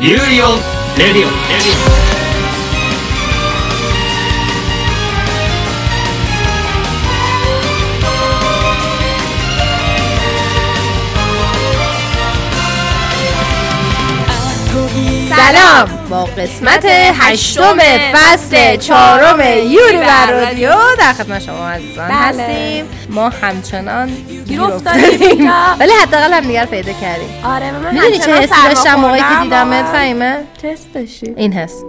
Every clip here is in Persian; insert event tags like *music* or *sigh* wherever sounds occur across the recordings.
ユーリオンレディオレディسلام با قسمت هشتم فصل چهارم یوری بر رادیو در خدمت شما عزیزان بله. هستیم ما همچنان گیر افتادیم. *laughs* ولی حداقل هم دیگر پیدا کردیم. آره من می‌دونی چه حسی داشتم موقعی که دیدمت واقعا. فهیمه؟ چه حسی داشتی؟ این حس.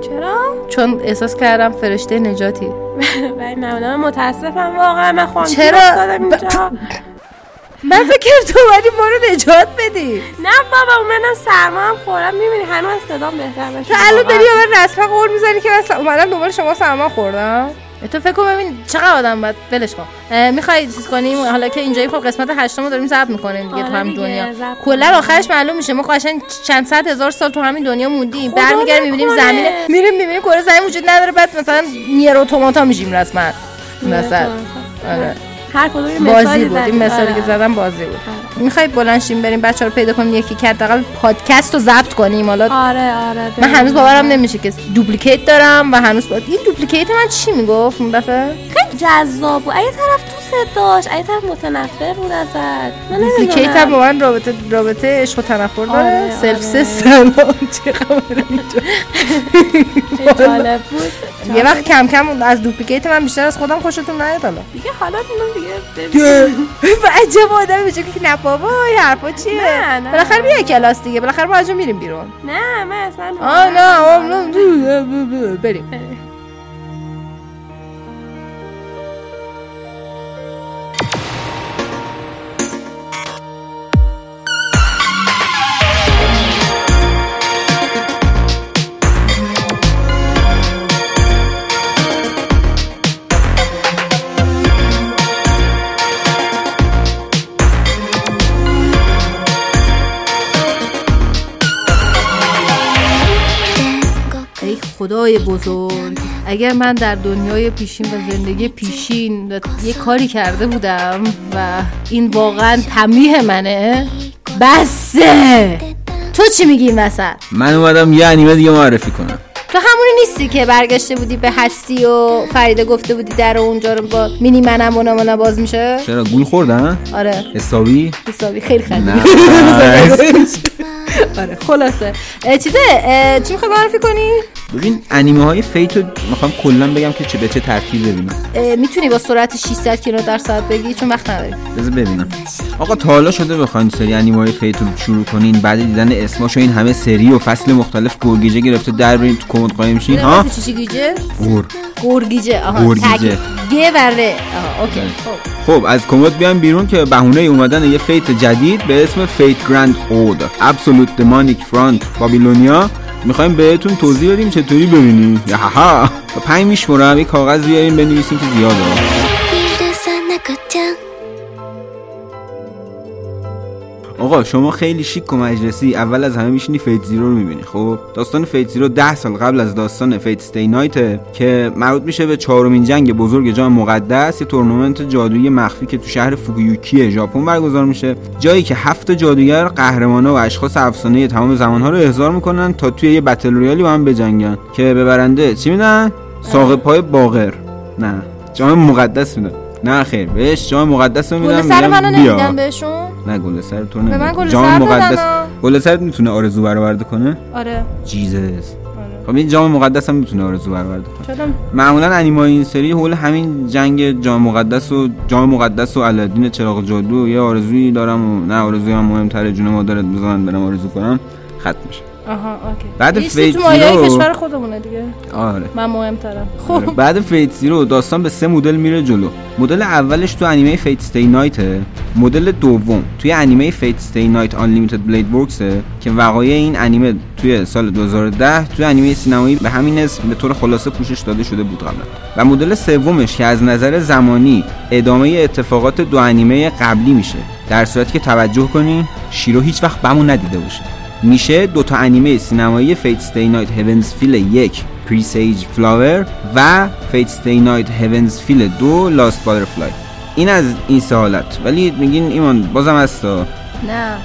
چرا؟ چون احساس کردم فرشته نجاتی. *laughs* ولی من متاسفم واقعا. من خواهم چرا؟ من فکر تو ولی ما رو نجات بدی. نه بابا اون منم سرما هم خورم می‌بینی هنوز صدام بهتر بشه تو الان. داری به من رسما قول می‌زنی که من اومدم دوباره شما سرما خوردم؟ تو فکر کن ببین چقدر آدم باید ولش کن. می‌خوای چیز کنیم حالا که اینجایی خب قسمت هشتم رو داریم ضبط می‌کنیم دیگه تو آره دیگه، دنیا. کلا. آخرش معلوم میشه. ما قشنگ چند صد هزار سال تو همین دنیا موندیم. خدا برمیگردیم می‌بینیم. زمین میریم می‌بینیم کره زمین وجود نداره. بعد مثلا نیر اتوماتا میشیم رسما. مثلا آره. هر کدوم بازی بود این. مثالی آره. که زدم بازی بود. می‌خوای بلنشیم بریم بچه رو پیدا کنیم یکی که حداقل پادکست رو ضبط کنیم. حالا آره آره من هنوز باورم نمیشه که دوپلیکیت دارم و هنوز با... این دوپلیکیت من چی می‌گفت؟ اون دفعه؟ خیلی جذاب بود. اگه طرف دوست داشت. طرف متنفر بود ازت. من دوپلیکیت هم با نمی‌دونم من رابطه رابطه عشق و تنفر داره؟ آره، سلف آره. سلام *laughs* چه خبره اینجا؟ چه جالب بود. یه وقت کم کم از دوپلیکیت من بیشتر از خودم خوشتون نیاد حالا. دیگه حالا دیگه. و *laughs* عجب آدمی بشه که نه بابا این حرفا چیه. بالاخره بیا کلاس دیگه. بالاخره اونجا میریم بیرون. نه من اصلا آه، نه. بریم. خدای بزرگ. اگر من در دنیای پیشین و زندگی پیشین یه کاری کرده بودم و این واقعا تنبیه منه بسه. تو چی میگی این وسط؟ من اومدم یه انیمه دیگه معرفی کنم. تو همونی نیستی که برگشته بودی به هستی و فریده گفته بودی در اونجا رو با مینی منم و نمونه باز میشه؟ چرا گول خوردن؟ آره. حسابی؟ حسابی. خیلی خیلی *laughs* *laughs* آره خلاصه. چیزه چی می‌خوای معرفی کنی؟ ببین انیمه های Fate رو می‌خوام کلا بگم که چه به چه ترتیب ببینم. می‌تونی با سرعت 600 کیلومتر در ساعت بگی؟ چون وقت نداری. بذار ببینم. آقا تا حالا شده بخواین سری انیمه های Fate رو شروع کنین بعد دیدن اسماشو این همه سری و فصل مختلف گرگیجه گرفته در برین تو کمد قایم شین ها؟ چی چی گیجه؟ گور گرگیجه آها گرگیجه. ر آها okay. خب. خب از کمد بیایم بیرون که بهونه اومدن یه Fate جدید به اسم Fate Grand Order Absolute Demonic Front Babylonia می‌خوایم بهتون توضیح بدیم چطوری ببینی؟ یا ها تا پنج میشمرم یه کاغذ بیاریم بنویسیم که زیاده. آقا شما خیلی شیک و مجلسی اول از همه میشینی Fate Zero رو می‌بینی خب؟ داستان Fate Zero ده سال قبل از داستان Fate stay night ه که مربوط میشه به چهارمین جنگ بزرگ جام مقدس یه تورنمنت جادویی مخفی که تو شهر فویوکی ژاپن برگزار میشه. جایی که هفت جادوگر قهرمانا و اشخاص افسانه تمام زمانها رو احضار می‌کنن تا توی یه battle royale ی با هم بجنگن. که به برنده چی میدن؟ ساق پای باغر نه جام مقدس میدن. نه خیر بهش جام مقدس رو میدن گل سر منو بیا. نمیدن بهشون. نه گل سر تو به من گل جام سر مقدس. گل سر می‌تونه آرزو برآورده کنه؟ آره. جیزس. آره. خب این جام مقدس هم می‌تونه آرزو برآورده کنه. معمولا انیمای این سری حول همین جنگ جام مقدس و جام مقدس و علادین چراغ جادو یه آرزویی دارم و نه آرزوی من مهمتره. جون مادرت بزنن برم آرزو کنم. ختم میشه. آها okay. بعد Fate Zero- کشور خودمونه دیگه. آره. من مهمترم آره. خب. بعد Fate Zero داستان به سه مدل میره جلو. مدل اولش تو انیمه Fate stay night ه. مدل دوم توی انیمه Fate stay night Unlimited Blade Works ه که وقایع این انیمه توی سال 2010 توی انیمه سینمایی به همین اسم به طور خلاصه پوشش داده شده بود قبلا. و مدل سومش که از نظر زمانی ادامه اتفاقات دو انیمه قبلی میشه. در صورتی که توجه کنین شیرو هیچ وقت بمون ندیده باشه. میشه دو تا انیمه سینمایی فیت استی نایت هیونز فیل یک پریسیج فلاور و فیت ستی نایت هیونز فیل دو لاست باترفلای این از این سه حالت. ولی میگین ایمان بازم هستا نه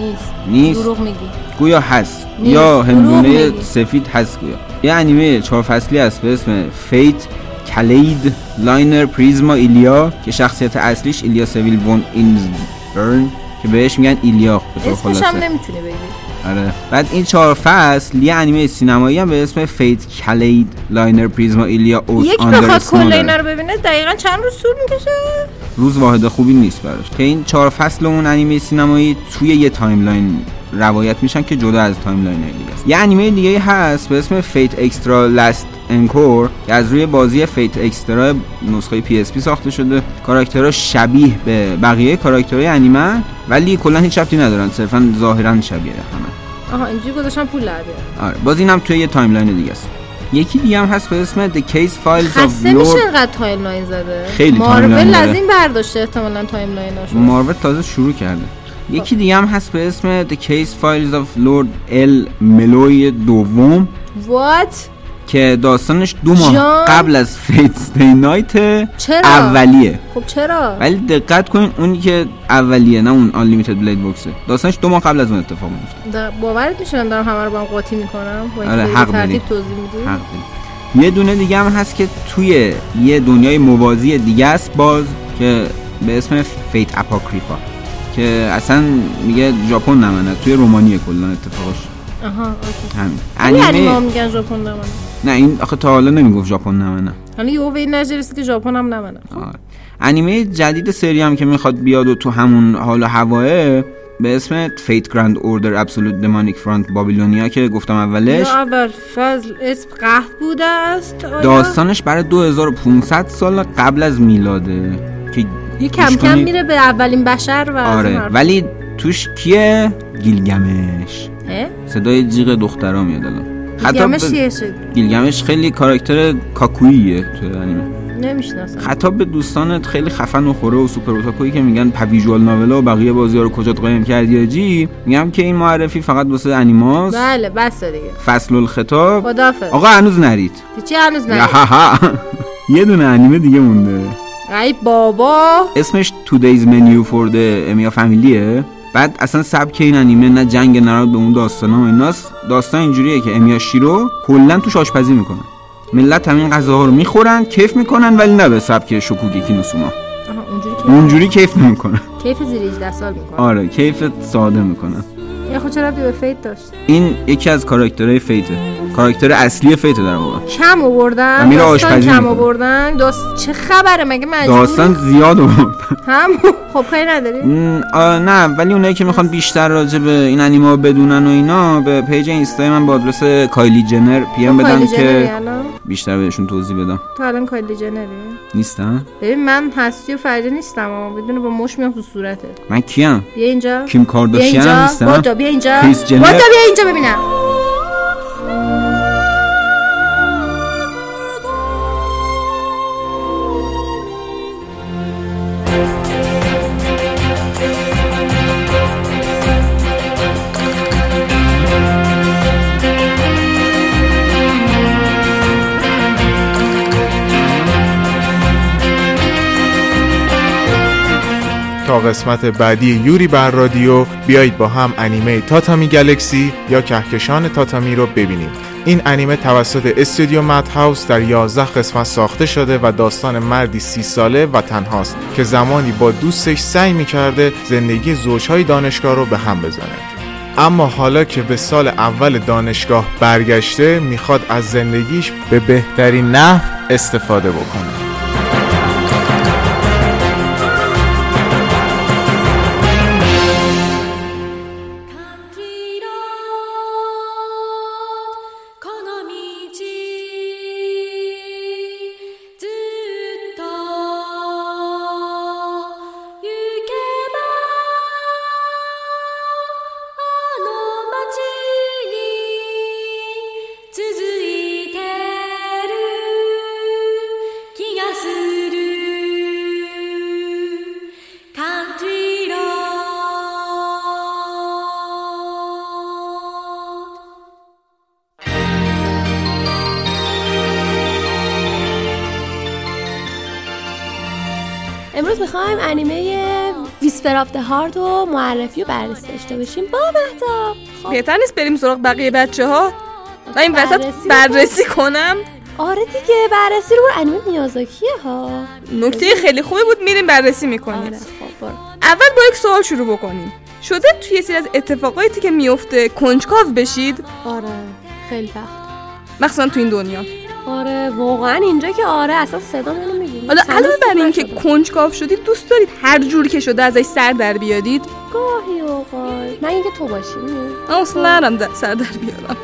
نیست. نیست؟ دروغ میگی. گویا هست. نیست. یا هندونه. سفید هست گویا. یه انیمه چهار فصلی هست به اسم فیت کلید لاینر پریزما ایلیا که شخصیت اصلیش ایلیا سویل وون اینزبرن که بهش میگن ایلیا اسمش هم خلاصه. نمی‌تونی بگی. آره. بعد این چهار فصل یه انیمه سینمایی هم به اسم Fate kaleid liner Prisma Illya اوت یک بخواد کل. اینا رو ببینه دقیقا چند روز طول می‌کشه؟ روز واحد خوبی نیست براش. که این چهار فصل اون انیمه سینمایی توی یه timeline روایت میشن که جدا از timeline دیگه است. یه انیمه دیگه هست به اسم Fate Extra Last Encore که از روی بازی Fate Extra نسخه PSP ساخته شده. کاراکترها شبیه به بقیه کاراکترهای انیمه ولی کلا هیچ ربطی ندارن صرفا ظاهرا شبیه همن آها اینجوری گذاشتن پول در. آره باز اینم توی یه timeline دیگه است. یکی دیگه هم هست به اسم The Case Files of خسته میشه اینقدر timeline زده؟ خیلی timeline مارول. از این برداشته احتمالاً timeline اشو مارول تازه شروع کرده. یکی دیگه هم هست به اسم The Case Files of Lord El-Melloi دوم. What که داستانش دو ماه جان؟ قبل از Fate stay night چرا؟ اولیه. خب چرا؟ ولی دقت کنین اونی که اولیه نه اون Unlimited Blade Works ه داستانش دو ماه قبل از اون اتفاق میفته باورت میشه من دارم همه رو با هم قاطی می‌کنم؟ آره، حق ترتیب. توضیح میدی؟ حق. یه دونه دیگه هم هست که توی یه دنیای موازی دیگه است باز که به اسم Fate Apocrypha که اصلا میگه ژاپن نمنه توی رومانیه کلا اتفاقش آها OK همین انیمه میگن ژاپن نمانه نه این آخه تا حالا نمی‌گفت ژاپن نمنه حالا یهو به این نتیجه رسید که ژاپن هم نمانه آره. انیمه جدید سری هم که می‌خواد بیاد و تو همون حال و هوائه به اسم Fate Grand Order Absolute Demonic Front Babylonia که گفتم اولش اول فصل اسم قحط بوده است آیا؟ داستانش برای 2500 سال قبل از میلاده که یه کم کم. میره به اولین بشر و آره. ولی توش کیه گیلگمش؟ صدای جیغ دخترا میاد الان. گیلگمش گیلگمش خیلی کاراکتر کاکوییه تو انیمه. نمی‌شناسم. خطاب به دوستانت خیلی خفن و خوره و سوپر اوتاکویی که میگن پویژوال ناولا و بقیه بازی ها رو کجا قایم کردی آجی میگم که این معرفی فقط واسه انیماس. بله بس دیگه. فصل الخطاب خدافظ. آقا هنوز نرید. چی هنوز یا ها. یه دونه انیمه دیگه مونده. ای بابا. اسمش Today's Menu for the امیا فامیلیه بعد اصلا سبک این انیمه نه جنگ نراد به اون داستان و ایناست. داستان اینجوریه که امیا شیرو کلا توش آشپزی می‌کنن ملت همین غذاها رو می‌خورن کیف می‌کنن ولی نه به سبک شکوگیکی نوسوما اونجوری کیف نمی‌کنن کیف زیر 18 سال می‌کنه. آره کیف ساده می‌کنن یه خود چرا به فیت داشت؟ این یکی از کاراکترهای فیته. کاراکتر اصلی فیته در واقع. کم آوردن داستان آشپزی کم. آوردن. داست چه خبره؟ مگه مجبور داستان زیاد آورد. هم؟ خب کاری نداری؟ نه ولی اونایی که می‌خوان بیشتر راجع به این انیمه ها بدونن و اینا به پیج اینستا من با آدرس کایلی جنر پی ام بدن کایلی جنری که بیشتر بهشون توضیح بدم. تو الان کایلی جنری؟ نیستم ببین من هستی و فرجه نیستم اما بدون با مش میام تو صورتت من کیم؟ بیا اینجا. کیم بیا کارداشیان اینجا نیستم بیا اینجا. جنر؟ بادو بیا اینجا ببینم. قسمت بعدی یوری بر رادیو بیایید با هم انیمه تاتامی گلکسی یا کهکشان تاتامی رو ببینیم. این انیمه توسط استودیو مد هاوس در 11 قسمت ساخته شده و داستان مردی سی ساله و تنهاست که زمانی با دوستش سعی می‌کرده زندگی زوجهای دانشگاه رو به هم بزنه. اما حالا که به سال اول دانشگاه برگشته می‌خواد از زندگیش به بهترین نحو استفاده بکنه「آف هارد و معرفی و بررسی داشته باشیم. با مهتاب خب. بهتر نیست بریم سراغ بقیه بچه ها و این وسط بررسی بررسی کنم. آره دیگه بررسی رو انیمه میازاکیه ها. نکته خیلی خوبی بود میریم بررسی می‌کنیم. آره خب برو. اول با یک سوال شروع بکنیم. شده توی یه سری از اتفاقاتی که میفته کنجکاو بشید؟ آره خیلی وقت. مخصوصا تو این دنیا. آره واقعا اینجا که آره اصلا صدا منو می‌گیری حالا علاوه بر این که کنجکاو شدید دوست دارید هر جوری که شده ازش سر در بیارید؟ گاهی اوقات. من اینکه تو باشی اصلا نرم سر در بیارم.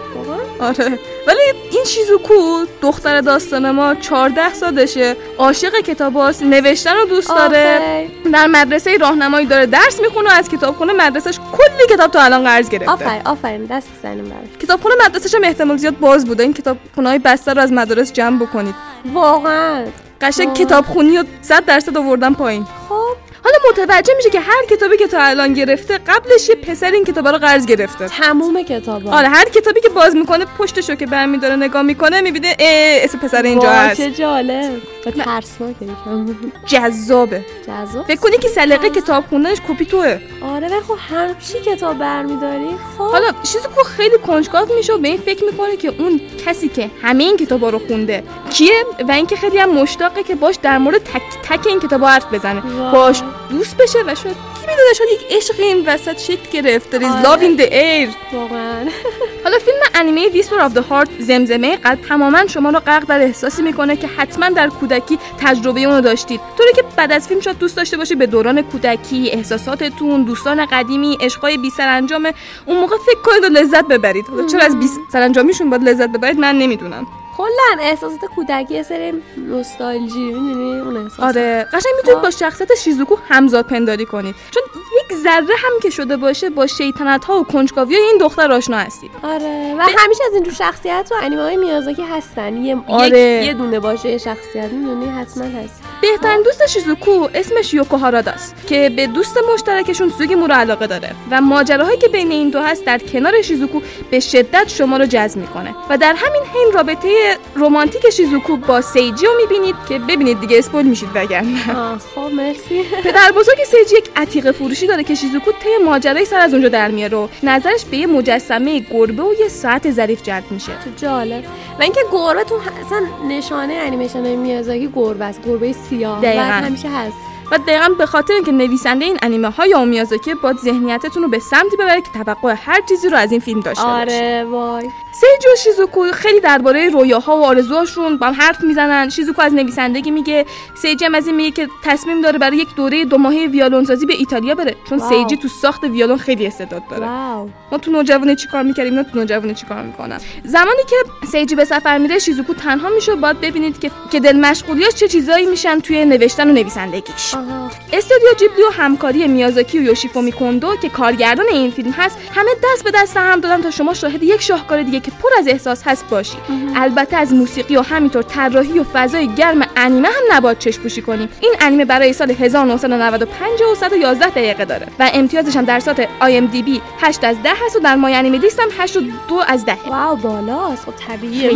آره. ولی این شیزوکو دختر داستان ما 14 سالشه. عاشق کتاباست نوشتن رو دوست داره. در مدرسه راهنمایی داره. درس می‌خونه و از کتابخونه مدرسش کلی کتاب تا الان قرض گرفته. آفرین آفرین. دست بزنیم براش کتابخونه مدرسش هم احتمال زیاد باز بوده. این کتابخونه های بسته رو از مدارس جمع بکنید. واقعا. قشنگ. کتابخونی و 100 درصد آوردن پایین. خب. حالا متوجه میشه که هر کتابی که تا الان گرفته قبلش یه پسر این کتابا رو قرض گرفته. تموم کتابا. آره هر کتابی که باز می‌کنه پشتشو که برمیداره نگاه می‌کنه می‌بینه اسم پسر اینجا هست. چه جالب. و ترسناکه یکم. جذابه. جذاب؟ فکر کنی که سلیقه کتاب خوندنش کپی توه. آره ولی خب هر چی کتاب برمیداری؟ خب. حالا شیزوکو خیلی کنجکاو میشه و به این فکر می‌کنه که اون کسی که همه این کتابا رو خونده کیه و اینکه خیلی هم مشتاقه که باش در مورد تک تک این کتابا حرف بزنه. باش دوست بشه و شاید کی می‌دونه شاید یک عشق این وسط شکل گرفت There is love in the air. واقعا. *laughs* حالا فیلم انیمه ویسپر آف the هارت زمزمه قلب تماما شما رو غرق در احساسی می‌کنه که حتما در کودکی تجربه اونو داشتید. طوری که بعد از فیلم شاید دوست داشته باشی به دوران کودکی احساساتتون دوستان قدیمی عشقای بی سرانجام اون موقع فکر کنید و لذت ببرید. حالا چرا از بی سرانجامیشون باید لذت ببرید؟ من نمی‌دونم. کلا احساسات کودکی یه سری نوستالژی می‌دونی؟ اون احساس. آره. قشنگ می‌تونید با شخصیت شیزوکو همزاد پنداری کنید. چون یک ذره هم که شده باشه با شیطنت ها و کنجکاوی این دختر آشنا هستید. آره. و همیشه از اینجور شخصیت تو انیمه های میازاکی هستن. یه آره. یک یه دونه باشه یه شخصیت می‌دونی؟ حتما هست. بهترین دوست شیزوکو اسمش یوکوهاراداست که به دوست مشترکشون سوگیمو رو علاقه داره و ماجراهایی که بین این دو هست در کنار شیزوکو به شدت شما رو جذب می‌کنه. و در همین حین رابطه رمانتیک شیزوکو با سیجی رو می‌بینید که ببینید دیگه spoil میشید وگرنه. خب مرسی. پدر بزرگ سیجی یک عتیقه فروشی داره که شیزوکو طی ماجرای سر از اونجا در میاره و نظرش به یه مجسمه گربه و یه ساعت ظریف جلب میشه. جالب. و اینکه گربه تو اصلا نشانه انیمیشن میازاکی گربه است. گربه سیاه. و دقیقاً. همیشه هست. و دقیقا به خاطر اینکه نویسنده این انیمه های اومیازاکی با ذهنیتتون رو به سمتی ببره که توقع هر چیزی رو از این فیلم داشته باشه. آره وای. سیجی و شیزوکو خیلی درباره رویاها و آرزوهاشون با هم حرف می‌زنن. شیزوکو از نویسندگی میگه. سیجی هم از این میگه که تصمیم داره برای یک دوره دو ماهه ویولون سازی به ایتالیا بره. چون wow. سیجی تو ساخت ویولون خیلی استعداد داره. wow. ما تو نوجوانی چیکار می‌کردیم؟ اینا تو نوجوانی چیکار می‌کنن؟ زمانی که سیجی به سفر میره شیزوکو تنها میشه. باید ببینید که که دل مشغولیاش چه چیزایی میشن توی نوشتن و نویسندگیش. استودیو جیبلی و همکاری میازاکی و یوشیفومی کوندو که کارگردان این فیلم هست همه دست به دست هم دادن تا شما شاهد یک شاهکار دیگه که پر از احساس هست باشی. البته از موسیقی و همینطور طراحی و فضای گرم انیمه هم نباید چشم پوشی کنیم این انیمه برای سال 1995 و 111 دقیقه داره و امتیازش هم در سات IMDb 8 از 10 هست و در مای انیمه لیست هم 8 و 2 از 10 واو بالاست. خب طبیعیه.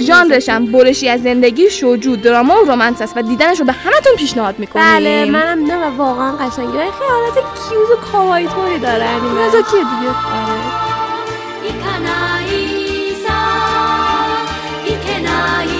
ژانرش هم برشی از زندگی شوجو دراما و رومانس است و دیدنش رو به همتون پیشنهاد می‌کنیم. بله منم نه و واقعا قشنگه. خیلی حالت کیوت و کاوایی طوری داره انیمه. دیگه. آره. 行かないさ。いけない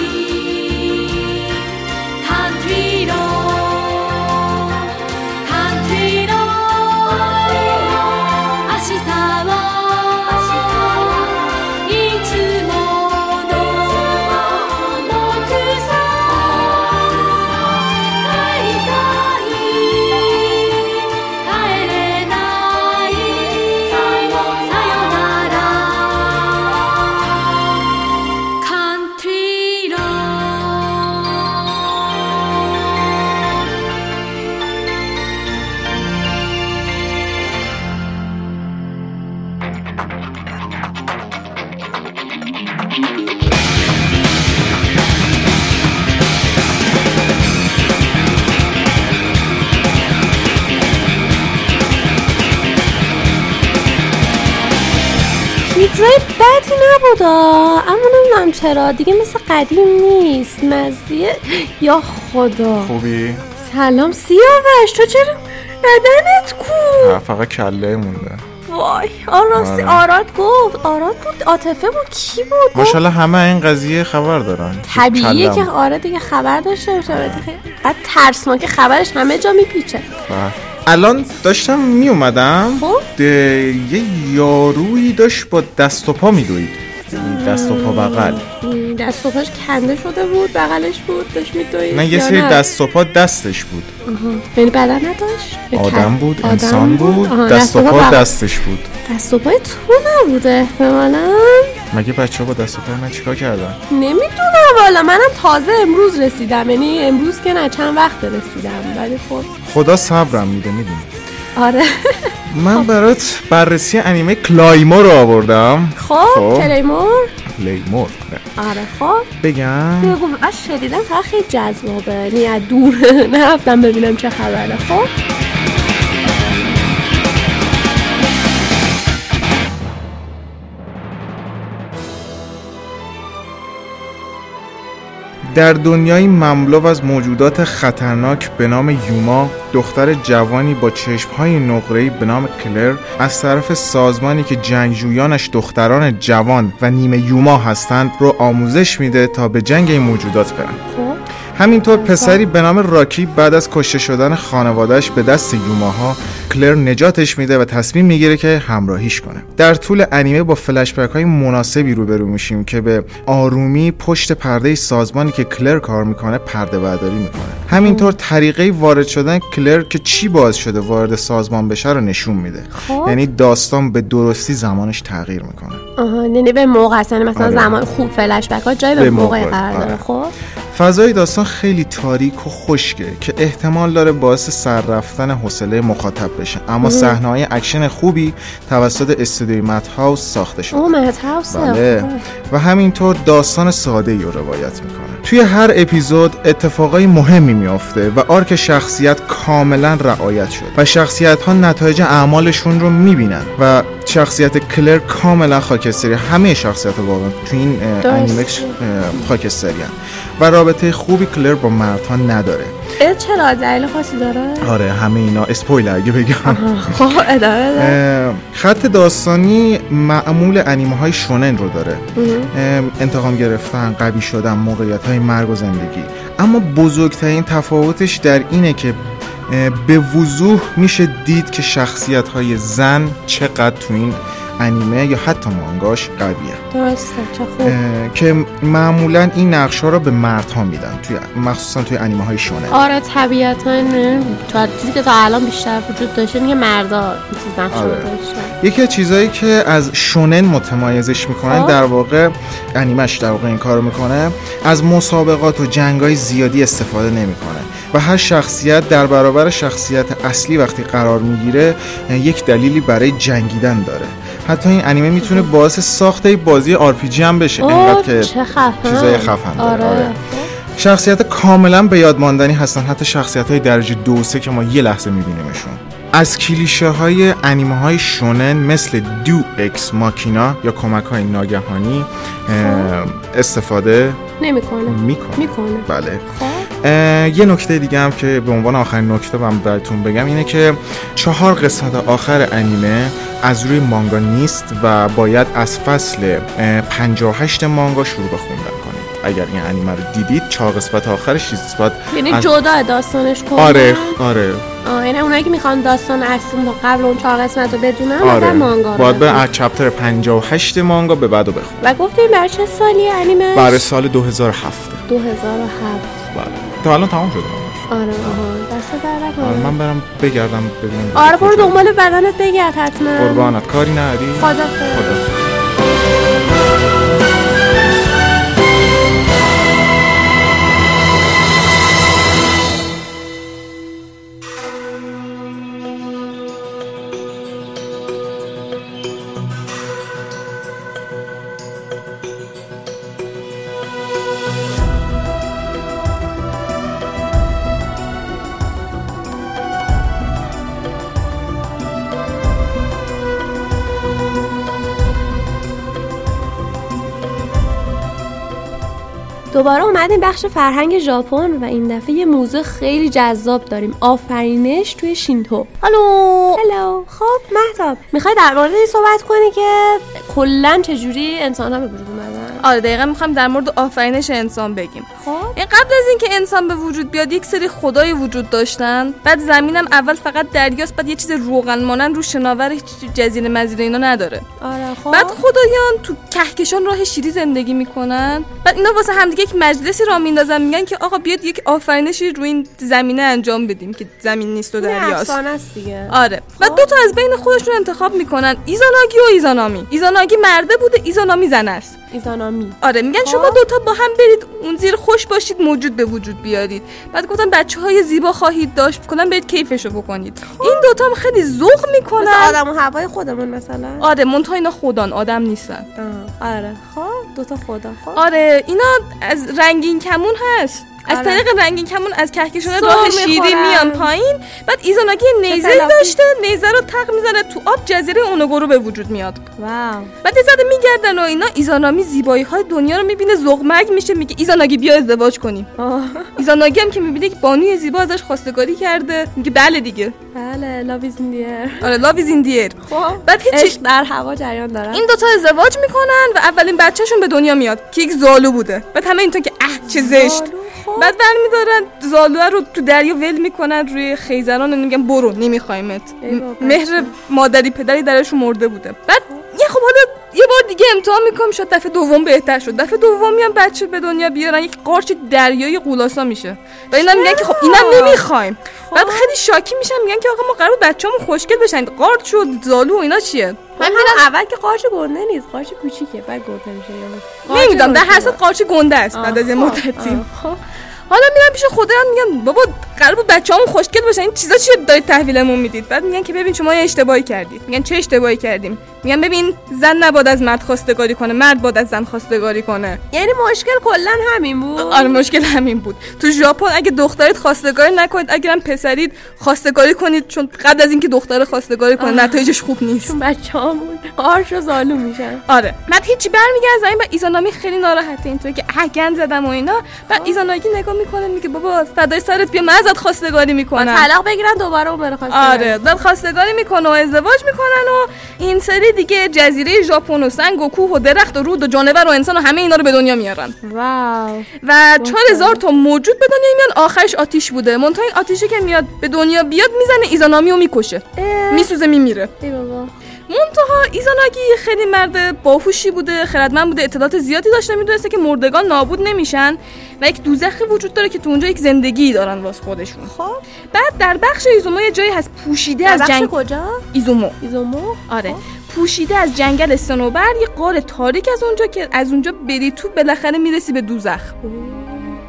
چرا؟ دیگه مثل قدیم نیست. مزیه یا خدا. خوبی؟ سلام سیاوش. تو چرا بدنت کو فقط کله مونده. وای آراستی آره. آراد گفت. آراد بود. عاطفه بود کی بود؟ ماشاءالله همه این قضیه خبر دارن. طبیعیه. که آره دیگه خبر داشته باشه. آره بعد ترسناک خبرش همه جا میپیچه. بله. الان داشتم می اومدم خب. یه یارویی داشت با دست و پا میدوید. دست و پا بغل. دست و پاش کنده شده بود بغلش بود داشت میدوید نه یه سری دست و پا دستش بود. یعنی بدن نداشت؟ آدم بود آدم انسان بود؟ آها، دست و پا بغل. دستش بود. دست و پای تو نبوده احتمالا. مگه بچه ها با دست و پای من چیکار کردن؟ نمی‌دونم والا منم تازه امروز رسیدم. یعنی امروز که نه چند وقت رسیدم. ولی خب. خدا صبرم میده می‌دونی. آره. من برات بررسی انیمه کلایمو رو آوردم. خب خب. کلیمور نه. آره خب. بگم. بگو از شدیدم فقط خیلی جذابه. یعنی از دور *laughs* نرفتم ببینم چه خبره. خب. در دنیایی مملو از موجودات خطرناک به نام یوما دختر جوانی با چشمهای نقره‌ای به نام کلر از طرف سازمانی که جنگجویانش دختران جوان و نیمه یوما هستند رو آموزش میده تا به جنگ این موجودات برن. خب. همینطور پسری به نام راکی بعد از کشته شدن خانوادهش به دست یوماها کلر نجاتش میده و تصمیم می‌گیره که همراهیش کنه در طول انیمه با فلشبک های مناسبی روبرو میشیم که به آرومی پشت پرده سازمانی که کلر کار می‌کنه پرده برداری می‌کنه همینطور طریقه وارد شدن کلر که چی باعث شده وارد سازمان بشه رو نشون میده خب. یعنی داستان به درستی زمانش تغییر می‌کنه آها یعنی به موقع یعنی مثلا آره. زمان خوب فلش ها جای به, به موقع موقع، قرار داره. خب فضای داستان خیلی تاریک و خشکه که احتمال داره باعث سر رفتن حوصله مخاطب بشه. اما صحنه های اکشن خوبی توسط استودیوی Madhouse ساخته شده. او Madhouse ه بله و همینطور داستان ساده ای رو روایت می‌کنه. توی هر اپیزود اتفاقای مهمی میافته و arc شخصیت کاملا رعایت شد و شخصیت ها نتایج اعمالشون رو می‌بینن و شخصیت کلر کاملا خاکستری. همه شخصیت واقعا تو این اه، خاکستری. و رابطه خوبی کلر با مردها نداره. چرا؟ دلیل خاصی داره؟ آره همه اینا اسپویلر اگه بگم. خب اه، خط داستانی معمول انیمه های شونن رو داره. انتقام گرفتن قوی شدن موقعیت های مرگ و زندگی. اما بزرگترین تفاوتش در اینه که به وضوح میشه دید که شخصیت های زن چقدر تو این انیمه یا حتی مانگاش قویه. درسته چه خوب. که معمولا این نقش ها رو به مردها میدن توی مخصوصا توی انیمه های شونن. آره طبیعتا تا چیزی که تا الان بیشتر وجود داشته میگه مردا چیز نقشه آره. یکی از چیزهایی که از شونن متمایزش می‌کنن خب. در واقع انیمش در واقع این کارو می‌کنه از مسابقات و جنگای زیادی استفاده نمی‌کنه. و هر شخصیت در برابر شخصیت اصلی وقتی قرار می‌گیره یک دلیلی برای جنگیدن داره. حتی این انیمه می‌تونه باعث ساخت بازی RPG هم بشه. اینقدر که خفن. چیزای خفن داره، آره, آره. شخصیت کاملا به یاد ماندنی هستن. حتی شخصیت های درجه دو سه که ما یه لحظه میبینیمشون. از کلیشه های انیمه های شونن مثل دو اکس ماکینا یا کمک های ناگهانی اه، استفاده نمی‌کنه. می‌کنه. می‌کنه. بله. خب. یه نکته دیگه هم که به عنوان آخرین نکته من براتون بگم اینه که چهار قسمت آخر انیمه از روی مانگا نیست و باید از فصل اه، 58 مانگا شروع به خوندن کنید. اگر این انیمه رو دیدید چهار قسمت آخرش چیزیست باید یعنی از- جدا داستانش کنه آره آره. یعنی اونایی که می‌خوان داستان اصلی رو قبل اون چهار قسمت رو بدونن آره. مانگا رو باید به. از چپتر 58 مانگا به بعد رو بخون و گفتیم برای چه سالی انیمه برای سال 2007 2007 بله. تا الان تمام شده. آره آها. دست در. آره من برم بگردم ببینم آره برو. دنبال بدنت بگرد حتما. قربانت. کاری نداری؟ خدا خدا دوباره اومدیم بخش فرهنگ ژاپن و این دفعه یه موضوع خیلی جذاب داریم. آفرینش توی شینتو. هلو! هلو. خب مهتاب می‌خوای در مورد این صحبت کنی که کلا چجوری انسان ها به وجود اومدن؟ آره دقیقا می‌خوام در مورد آفرینش انسان بگیم. خب. این قبل از اینکه انسان به وجود بیاد یک سری خدای وجود داشتن. بعد زمینم اول فقط دریاست بعد یه چیز روغن مانند رو شناور هیچ جزیره مزیره اینا نداره. آره خب. بعد خدایان تو کهکشان راه شیری زندگی می‌کنن. بعد اینا واسه همدیگه یک مجلسی را میندازن میگن که آقا بیاد یک آفرینشی روی این زمینه انجام بدیم که زمین نیست و دریاست. دیگه. آره. و دو تا از بین خودشون انتخاب می‌کنن. ایزاناگی و ایزانامی. ایزاناگی مرده بوده ایزانامی زن است. ایزانامی. آره میگن شما خب. دوتا با هم برید اون زیر خوش باشید موجود به وجود بیارید. بعد گفتن بچه های زیبا خواهید داشت. کنن برید کیفشو بکنید. این دوتا هم خیلی ذوق مثل می‌کنن. آدم و هوای خودمون مثلا. آره منتها اینا خودان آدم نیستن. آه، آره. خب دوتا خدا. خب. آره اینا از رنگین کمون هست. از آره. طریق رنگین کمون از کهکشان سر راه شیری. میان پایین. بعد ایزاناگی نیزه. داشته نیزه رو تق می‌زنه تو آب جزیره اونوگورو به وجود میاد. واو. بعد یه زده میگردن و اینا ایزانامی زیبایی های دنیا رو می‌بینه زغمگ میشه میگه ایزاناگی بیا ازدواج کنیم. آه، ایزاناگی هم که می‌بینه که بانوی زیبا ازش خواستگاری کرده. میگه بله دیگه. بله دیر آره دیر خب. بعد عشق در هوا جریان دارن. این دوتا ازدواج می‌کنن. و اولین بچهشون به دنیا میاد که یک زالو بوده. بعد همه اینطور که اه چه زشت. خب. بعد برمیدارن زالوه رو تو دریا ول می‌کنن روی خیزران و میگن برو نمیخوایمت. مهر مادری پدری درشون مرده بوده. بعد یه خب حالا یه بار دیگه امتحان می‌کنم شد دفعه دوم بهتر شد. دفعه دومی هم بچه به دنیا بیارن یک قارچ دریایی قولاسا میشه. و اینا میگن که خب اینم نمی‌خوایم. بعد خیلی شاکی میشن میگن که آقا ما قرار بچه‌مون خوشگل بشن. قارچ و زالو و اینا چیه؟ من میرم اول که قارچ گنده نیست قارچ کوچیکه بعد گنده میشه. نمی‌دونم در هر صورت قارچ گنده است بعد از خب، مدتی خب. حالا میرن پیش خدایان میگن بابا قرار بود بچه‌هامون خوشگل باشن این چیزا چیه دارید تحویلمون می‌دید؟ بعد میگن که ببین شما یه اشتباهی کردید. میگن چه اشتباهی کردیم؟ میگن ببین زن نباید از مرد خواستگاری کنه مرد باید از زن خواستگاری کنه. یعنی مشکل کلا همین بود؟ آره مشکل همین بود. تو ژاپن اگه دخترت خواستگاری نکنید اگرم پسرید خواستگاری کنید چون قبل از اینکه دختر خواستگاری کنه. نتایجش خوب نیست. چون بچه همون قارچ و زالو میشن. آره. بعد هیچی زمین و ایزانامی خیلی ناراحته اینطوری که اه گند زدم و اینا. بعد ایزاناگی نگاه می‌کنه میگه بابا فدای سرت بیا من ازت خواستگاری می‌کنم. طلاق بگیرن دوباره اون بره خواستگاری. آره داد خواستگاری می‌کنه و ازدواج می‌کنن و این سری دیگه جزیره ژاپن و سنگ و کوه و درخت و رود و جانور و انسان و همه اینا رو به دنیا میارن. واو. و 4000 تا موجود به دنیا میان آخرش آتیش بوده. منتها این آتیشی که میاد به دنیا بیاد می‌زنه ایزانامی رو می‌کشه میسوزه میمیره. ای بابا. منتها ایزاناگی خیلی مرد باهوشی بوده خردمند بوده اطلاعات زیادی داشته می‌دونسته که مردگان نابود نمیشن و یک دوزخی وجود داره که تو اونجا یک زندگی دارن واس خودشون. خب. بعد در بخش ایزومو یه جایی هست پوشیده از جنگ کجا؟ ایزومو. ایزومو؟ آره. پوشیده از جنگل صنوبر یه غار تاریک از اونجا که از اونجا بری تو بالاخره می‌رسی به دوزخ.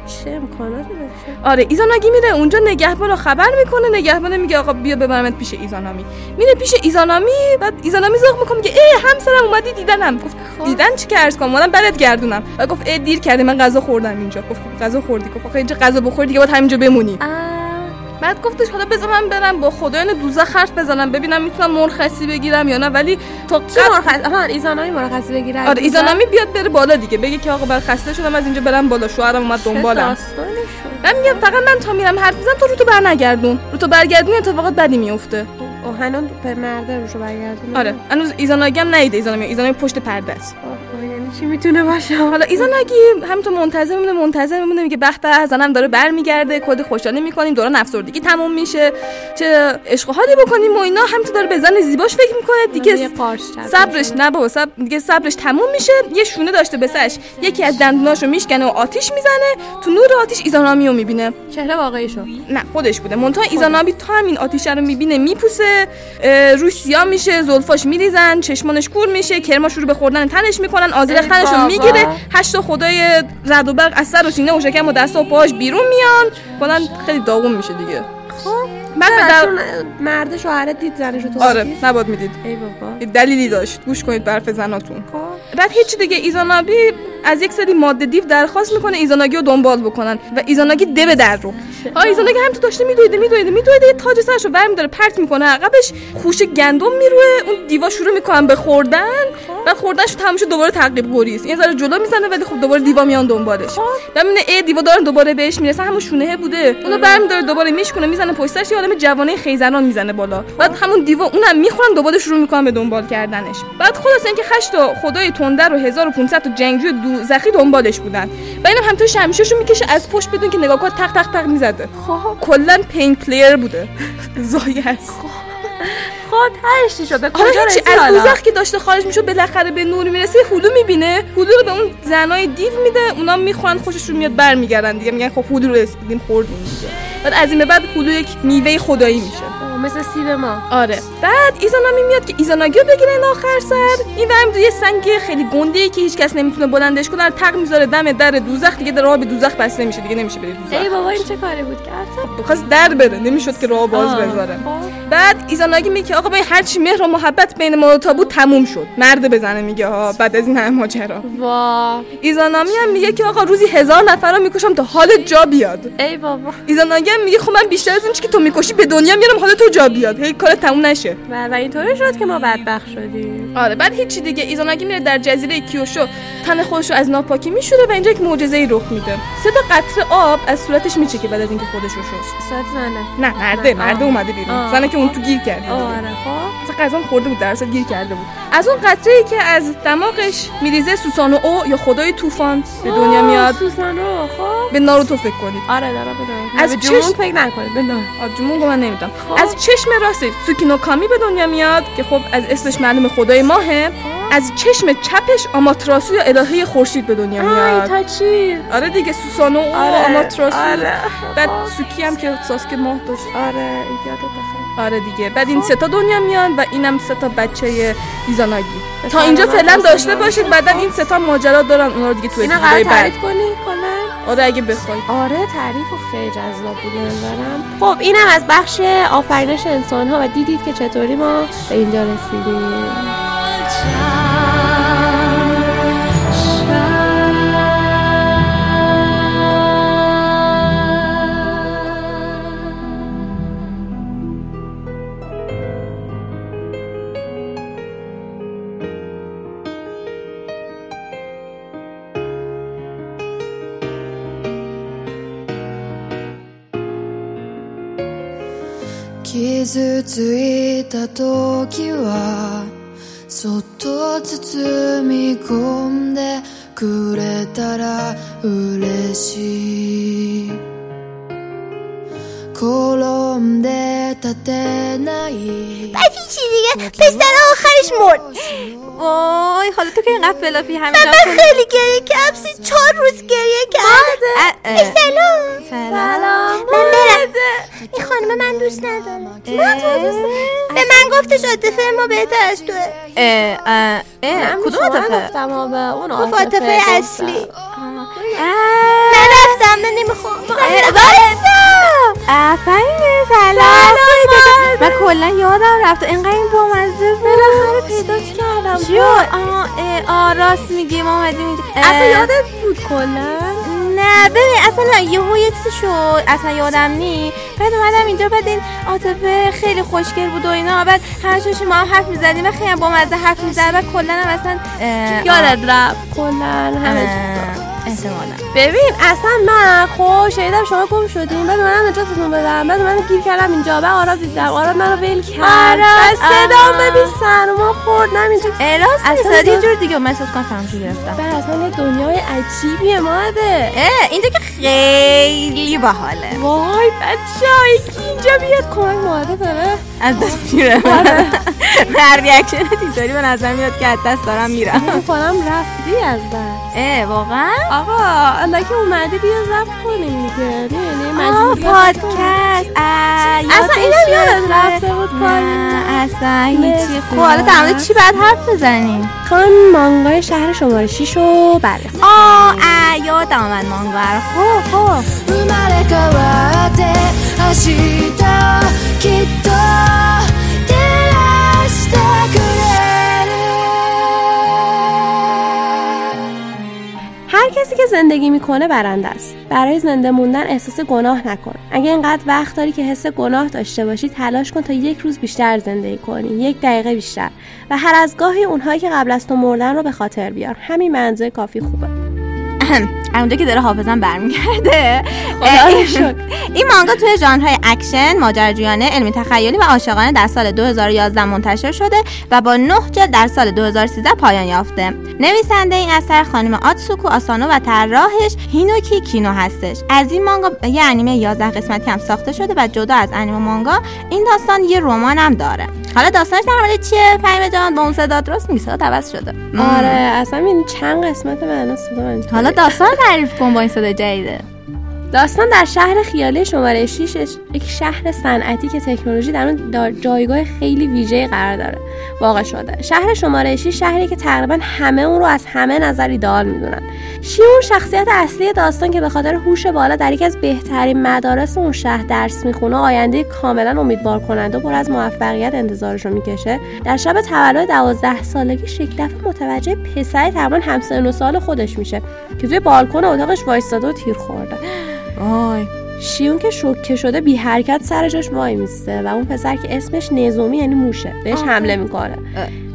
چه امکاناتی داشته؟ آره ایزاناگی میره اونجا نگهبان رو خبر می‌کنه نگهبان میگه آقا بیا ببرمت پیش ایزانامی. میره پیش ایزانامی بعد ایزانامی ذوق می‌کنه میگه ای همسرم اومدی دیدنم. گفت دیدن چی که عرض کنم؟ اومدم برات گردونم. و گفت ای دیر کردی من غذا خوردم اینجا. گفت خب غذا خوردی. گفت آخه اینجا غذا بخوری دیگه باید همینجا بمونی. آه، بعد گفتش حالا بذار من برم با خدایان دوزخ حرف بزنم ببینم می‌تونم مرخصی بگیرم یا نه. ولی تا کی قبل مرخص آها ایزانامی مرخصی بگیره آره؟ ایزانامی بیاد بره بالا دیگه بگه که آقا بر خسته شدم از اینجا برم بالا. شوهرم اومد چه دنبالم. من میگم فقط من تا میرم حرف می‌زنم تو رو تو برنگردون. رو تو برگردونی اتفاقات بدی میفته او هنوز به مرده روشو برگردونه آره هنوز ایزاناگی هم ندیده. ایزاناگی ایزاناگی پشت پرده است. چی می‌تونه باشه؟ حالا ایزاناگی همینطور منتظر میمونه منتظر میمونه میگه به به زنم داره برمیگرده کد خوشحالی می‌کنیم دوران افسردگی تموم میشه. چه عشق و حالی بکنیم و اینا همینطور داره به زن زیباش فکر می‌کنه. دیگه چند صبرش نه بابا صبر دیگه صبرش تموم میشه. یه شونه داشته به سرش یکی از دندوناشو میشکنه و آتیش می‌زنه. تو نور آتیش ایزانامی رو می‌بینه. چهره واقعی شو نه خودش بوده. منتها ایزانامی تا همین آتیش رو می‌بینه میپوسه. سیاه میشه زلفاش میریزن چشمانش کور میشه کرما شروع به خوردن تنش می‌کنن آزرخ بابا. می‌گیره هشت خدای رد و برق از سر و سینه و شکم و دست و پاش بیرون میان. کلا خیلی داغون میشه دیگه. خب بعد به در... مرد شوهرت دید زنشو تو آره؟ نباد می‌دید. ای بابا. دلیلی داشت. گوش کنید برف زناتون. خب. بعد هیچی دیگه ایزانابی از یک سری ماده دیو درخواست می‌کنه ایزاناگی رو دنبال بکنن و ایزاناگی ده در رو. ها ایزاناگی هم تو داشته میدویده میدویده میدویده یه تاج سرشو برمیداره پرت می‌کنه عقبش خوش گندم می‌روه اون دیوا شروع می‌کنن به خوردن. بعد خوردنش تموم شد دوباره تعقیب گریز این ذره جلو می‌زنه ولی خب دوباره دیوا میان دنبالش. بعد می‌بینه ای دیوا دارن دوباره بهش می‌رسن. همون شونه بوده. اونو برمیداره دوباره میشکنه می‌زنه پشت سرش یه عالم جوانه خیزران می‌زنه بالا. بعد همون دیوا اونم می‌خورن دوباره شروع می‌کنن به دنبال کردنش. بعد خلاص اینکه 8 تا خدای تندر و 1500 تا جنگجوی دوزخی دنبالش بودن. و اینم همینطور شمشیرشو می‌کشه از پشت بدون که نگاه کنه تق تق تق می‌زده. خب. کلا پین player بوده. *laughs* زایه خود هرش چی شده آره کجا رسید؟ از؟ دوزخ که داشته خارج می‌شد بالاخره به نور می‌رسه هلو می‌بینه. هلو رو به اون زنای دیو میده اونا می‌خورن خوششون میاد برمیگردن دیگه. میگن خب هلو رو رسیدیم خوردیم دیگه. بعد از این به بعد هلو یک میوه خدایی میشه. مثل سیب ما. آره. بعد ایزانامی میاد که ایزاناگی رو بگیره این آخر سر. این ورم یه سنگ خیلی گنده ای که هیچ کس نمی‌تونه بلندش کنه. رو تق می‌ذاره دم در دوزخ. دیگه در راه به دوزخ بسته میشه. دیگه نمیشه بره دوزخ. ای بابا این چه کاری بود کرد بخواست در بره. نمی‌شد که راه باز. بذاره. بعد ایزاناگی میگه که آقا باید هر چی مهر و محبت بین ما تا بود تموم شد. مرد بزنه میگه ها بعد از این همه ماجرا. وا. ایزانامی هم میگه که آقا روزی هزار نفر رو می‌کشم تا حال جا بیاد. ای بابا. ایزاناگی هم میگه خب من بیشتر از اون چی که تو می‌کشی به دنیا میارم حال تو جا بیاد؟ هی کار تموم نشه. و, و اینطوری شد که ما بدبخت شدیم. آره بعد هیچی دیگه. ایزاناگی میره در جزیره کیوشو. تن خودش رو از ناپاکی میشوره و اینجا یک معجزه ای رخ میده. سه تا قطره آب از صورتش میچکه بعد از اینکه خودش رو شست. ساعت زنه. نه مرده. مرده اومده بیرون. زنه که اون تو گیر کرده. آره خب. غذا خورده بود در گیر کرده بود. از اون قطره ای که از دماغش میریزه سوسانو او یا خدای طوفان به دنیا میاد. سوسانو خب. به ناروتو فکر کنید. آره دارم بدونم از جمون چشم- فکر نکنید بدونم آجمون من نمی‌دونم. خب. از چشم راست سوکینوکامی به دنیا میاد که خب از اسمش معلوم خدای ماهه. از چشم چپش آماتراسو یا الهه خورشید به دنیا آی میاد. تا چی؟ آره دیگه سوسانو او آره، آماتراسو. آره. بعد سوکی هم که ساسکه ماه داشت. آره آره دیگه. بعد این سه تا دنیا میان و اینم سه تا بچه ایزاناگی. تا اینجا فعلا. داشته باشید بعدا این سه تا ماجرا دارن اونا رو دیگه تو اینا بعد تعریف کنی؟ کلا آره اگه بخوای. آره تعریف و خیلی جذاب بود نظرم خب اینم از بخش آفرینش انسان ها و دیدید که چطوری ما به اینجا رسیدیم「傷ついた時はそっと包み込んでくれたら嬉しい転んで立てない Vai fingir, pensar. وای حالا تو که اینقدر فلافی همینجا من خیلی گریه کردم. سی چهار روز گریه کردم. سلام. سلام. من برم. این خانم من دوست نداره. من تو دوست به من گفتش عاطفه ما بهتر از توه. کدوم عاطفه؟ گفتم آه، به اون گفت عاطفه. اصلی. من من نمی‌خوام. آفرین سلام. من کلا یادم رفت. اینقدر این بامزه بود بالاخره پیدات کردم. اه، آه راست میگی ما اومدیم اینجا. اصلا یادت بود کلا؟ نه ببین اصلا یهو یه چیزی شد؟ اصلا یادم نی. بعد اومدم اینجا بعد این عاطفه خیلی خوشگل بود و اینا. بعد همشون ما هم حرف می‌زدیم. و خیلی هم بامزه حرف می‌زد و کلا هم اصلا یادت رفت. کلا همه احتمالا. ببین اصلا من خب شنیدم شما گم شدین. بعد منم نجاتتون بدم بعد من گیر کردم اینجا. بعد آراد دیدم. آراد منو ول کرد. آراد، صدا آه. ببین سرما خوردم اینجا. اه، راست اصلا یه جور دیگه من احساس کنم فراموشی گرفتم. بعد اصلا یه دنیای عجیبیه ماده اه، اینجا که خیلی باحاله. وای بچه اینجا بیاد. کمک ماده داره. از دست میره. هر ریاکشن اینطوری به نظر میاد که از دست دارم میرم. می‌کنم رفتی از دست اه واقعا آقا الان که اومدی بیا زفت کنیم دیگه میبینی آه پادکست اه، اصلا یادش اینم یادت یادم. رفته بود کاری نه اصلا هیچی مرسی. خب حالا در مورد چی بعد حرف بزنیم خان مانگای شهر شماره 6 رو بله آه اه، یادم آمد مانگا رو خب خب 生まれ変わって明日をきっと کسی که زندگی می‌کنه برنده است. برای زنده موندن احساس گناه نکن. اگه اینقدر وقت داری که حس گناه داشته باشی تلاش کن تا یک روز بیشتر زندگی کنی. یک دقیقه بیشتر. و هر از گاهی اونهایی که قبل از تو مردن رو به خاطر بیار. همین منظور کافی خوبه. *coughs* اونجا که داره حافظم برمیگرده. این مانگا توی ژانرهای اکشن، ماجراجویانه، علمی تخیلی و عاشقانه در سال 2011 منتشر شده و با 9 جلد در سال 2013 پایان یافته. نویسنده این اثر خانم آتسوکو آسانو و طراحش هینوکی کینو هستش. از این مانگا یه انیمه 11 قسمتی هم ساخته شده و جدا از انیمه مانگا این داستان یه رمان هم داره. حالا داستانش در مورد چیه؟ فهیمه جان با اون صدا درست میگی صدا عوض شده. آره اصلا این چند قسمت من صدا حالا داستان تعریف کن با این صدا جدیده. داستان در شهر خیالی شماره 6 یک شهر صنعتی که تکنولوژی در اون جایگاه خیلی ویژه قرار داره واقع شده. شهر شماره 6 شهری که تقریبا همه اون رو از همه نظر ایدئال می‌دونن. شیون شخصیت اصلی داستان که به خاطر هوش بالا در یکی از بهترین مدارس اون شهر درس می‌خونه آینده کاملا امیدوار کننده و پر از موفقیت انتظارش رو می‌کشه؟ در شب تولد 12 سالگیش یک دفعه متوجه پسر تقریبا همسن و سال خودش میشه که توی بالکن اتاقش وایستاده و تیر خورده. وای شیون که شوکه شده بی حرکت سر جاش وای میسته و اون پسر که اسمش نظامی یعنی موشه بهش حمله می‌کنه.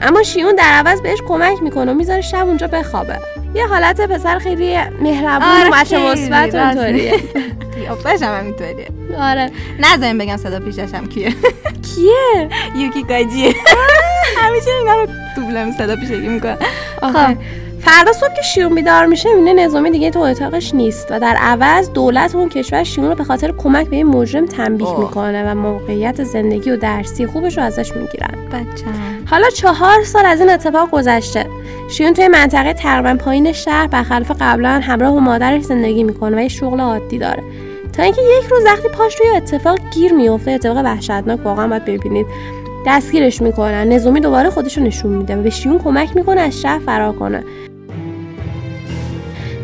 اما شیون در عوض بهش کمک می‌کنه و می‌ذاره شب اونجا بخوابه. یه حالت پسر خیلی مهربون آره، و مثبت اونطوریه قیافش هم همینطوریه آره. نذاریم بگم صدا پیششم کیه. *laughs* کیه؟ یوکی گاجیه *laughs* همیشه اینا رو دوبله صدا پیشگی می‌کنه. آخه فردا صبح که شیون بیدار میشه می‌بینه نظامی دیگه تو اتاقش نیست و در عوض دولت اون کشور شیون رو به خاطر کمک به این مجرم تنبیه اوه. می‌کنه و موقعیت زندگی و درسی خوبش رو ازش می‌گیرن. بچم حالا چهار سال از این اتفاق گذشته. شیون توی منطقه تقریبا پایین شهر برخلاف قبلا همراه با مادرش زندگی می‌کنه و یه شغل عادی داره. تا اینکه یک روز وقتی پاش توی اتفاق گیر میفته اتفاق وحشتناک واقعا باید ببینید. دستگیرش می‌کنن. نظامی دوباره خودش رو نشون میده و به شیون کمک می‌کنه از شهر فرار کنه.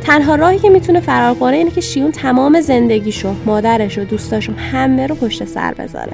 تنها راهی که می‌تونه فرار کنه اینه که شیون تمام زندگیشو مادرش و دوستاشو همه رو پشت سر بذاره.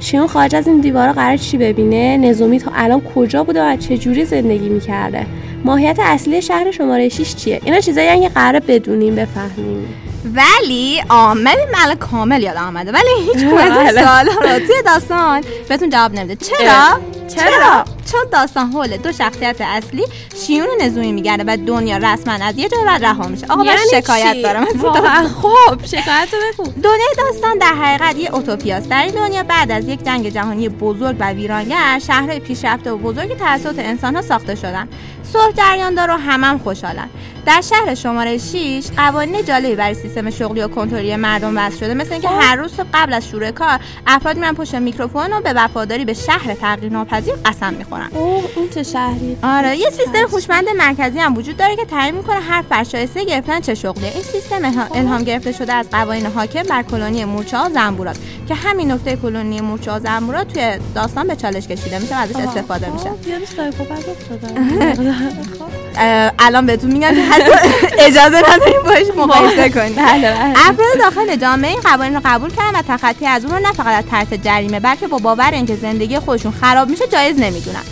شیون خارج از این دیوارا قرار چی ببینه؟ نظامی تا الان کجا بوده و چه جوری زندگی می‌کرده؟ ماهیت اصلی شهر شماره 6 چیه؟ اینا چیزایی که قراره بدونیم بفهمیم. ولی آمه مال کامل یاد آمده. ولی هیچ کدوم از این بله. سوالا رو توی داستان بهتون جواب نمیده. چرا؟ چرا؟ چون داستان حول دو شخصیت اصلی شیون و نزومی میگرده و دنیا رسما از یه جای بعد رها میشه. آقا من شکایت دارم. از این داستان. واقعا خب شکایت رو بگو. دنیای داستان در حقیقت یه اوتوپیاست. در این دنیا بعد از یک جنگ جهانی بزرگ و ویرانگر شهرهای پیشرفته و بزرگی توسط انسانها ساخته شدن. صلح جریان داره و همم خوشحالن. در شهر شماره 6 قوانین جالبی برای سیستم شغلی و کنترلی مردم وضع شده مثل اینکه هر روز قبل از شروع کار افراد میرن پشت میکروفون و به وفاداری به شهر تغییر ناپذیر قسم می‌خورن. اوه این چه شهری. آره یه سیستم هوشمند مرکزی هم وجود داره که تعیین می‌کنه هر فرد شایسته گرفتن چه شغلیه این سیستم الها- الهام گرفته شده از قوانین حاکم بر کلونی مورچه ها زنبورات که همین نکته کلونی مورچه ها زنبورات توی داستان به چالش کشیده میشه و ازش استفاده میشه. *laughs* اه، الان بهتون میگم حتی اجازه نداریم باش مقایسه کنیم. بله بله. افراد داخل جامعه این قوانین رو قبول کردن و تخطی از اون رو نه فقط از ترس جریمه بلکه با باور اینکه زندگی خودشون خراب میشه جایز نمی‌دونن.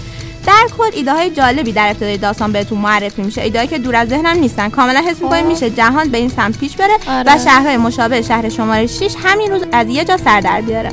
در کل ایده های جالبی در ابتدای داستان بهتون معرفی میشه. ایده که دور از ذهنم نیستن. کاملا حس می‌کنیم میشه جهان به این سمت پیش بره آره. و شهرهای مشابه شهر شماره 6 همین روز از یه جا سر در بیاره.